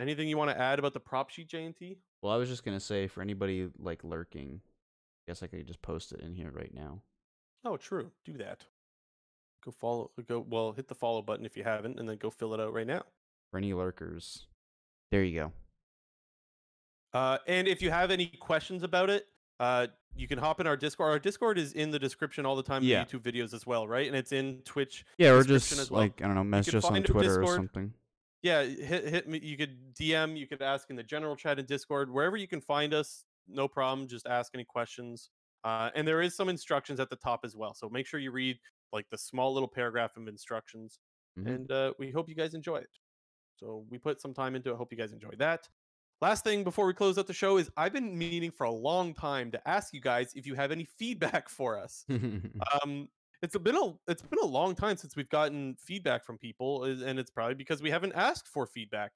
Anything you want to add about the prop sheet, JNT? Well, I was just gonna say for anybody like lurking, I guess I could just post it in here right now. Oh, true. Do that. Go follow. Go well. Hit the follow button if you haven't, and then go fill it out right now. For any lurkers, there you go. Uh, and if you have any questions about it, uh, you can hop in our Discord. Our Discord is in the description all the time. Yeah. YouTube videos as well, right? And it's in Twitch. Yeah, or just as well. like I don't know, message us on Twitter or something. Yeah, hit hit me. You could DM. You could ask in the general chat in Discord, wherever you can find us. No problem. Just ask any questions. Uh, and there is some instructions at the top as well. So make sure you read like the small little paragraph of instructions. Mhm. And uh, we hope you guys enjoy it. So we put some time into it. Hope you guys enjoy that. Last thing before we close out the show is I've been meaning for a long time to ask you guys if you have any feedback for us. Um, it's been a it's been a long time since we've gotten feedback from people, and it's probably because we haven't asked for feedback.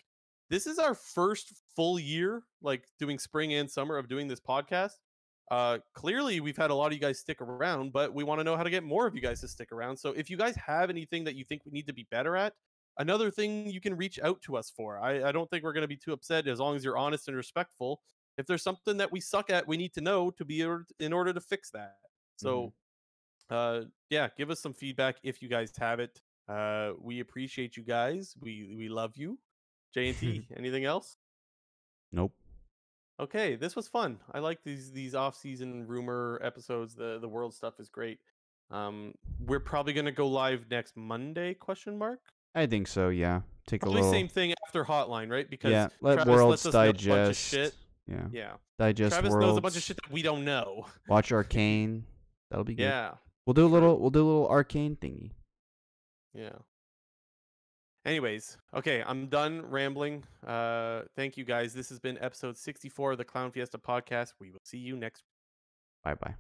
This is our first full year, like doing spring and summer of doing this podcast. Uh, clearly, we've had a lot of you guys stick around, but we want to know how to get more of you guys to stick around. So, if you guys have anything that you think we need to be better at, another thing you can reach out to us for. I, I don't think we're going to be too upset as long as you're honest and respectful. If there's something that we suck at, we need to know to be in order to fix that. So, uh, yeah, give us some feedback if you guys have it. Uh, we appreciate you guys. We we love you. J and T. anything else? nope. Okay, this was fun. I like these these off season rumor episodes. The the world stuff is great. Um, we're probably gonna go live next Monday? Question mark. I think so. Yeah. Take a Probably little. same thing after Hotline, right? Because yeah. Let Travis worlds lets us know a bunch of digest. shit. Yeah. Yeah, Digest Travis worlds. knows a bunch of shit that we don't know. Watch Arcane. That'll be good. Yeah, We'll do a little. We'll do a little Arcane thingy. yeah. Anyways, okay, I'm done rambling. Uh, thank you guys. This has been episode 64 of the Clown Fiesta podcast. We will see you next. Bye bye.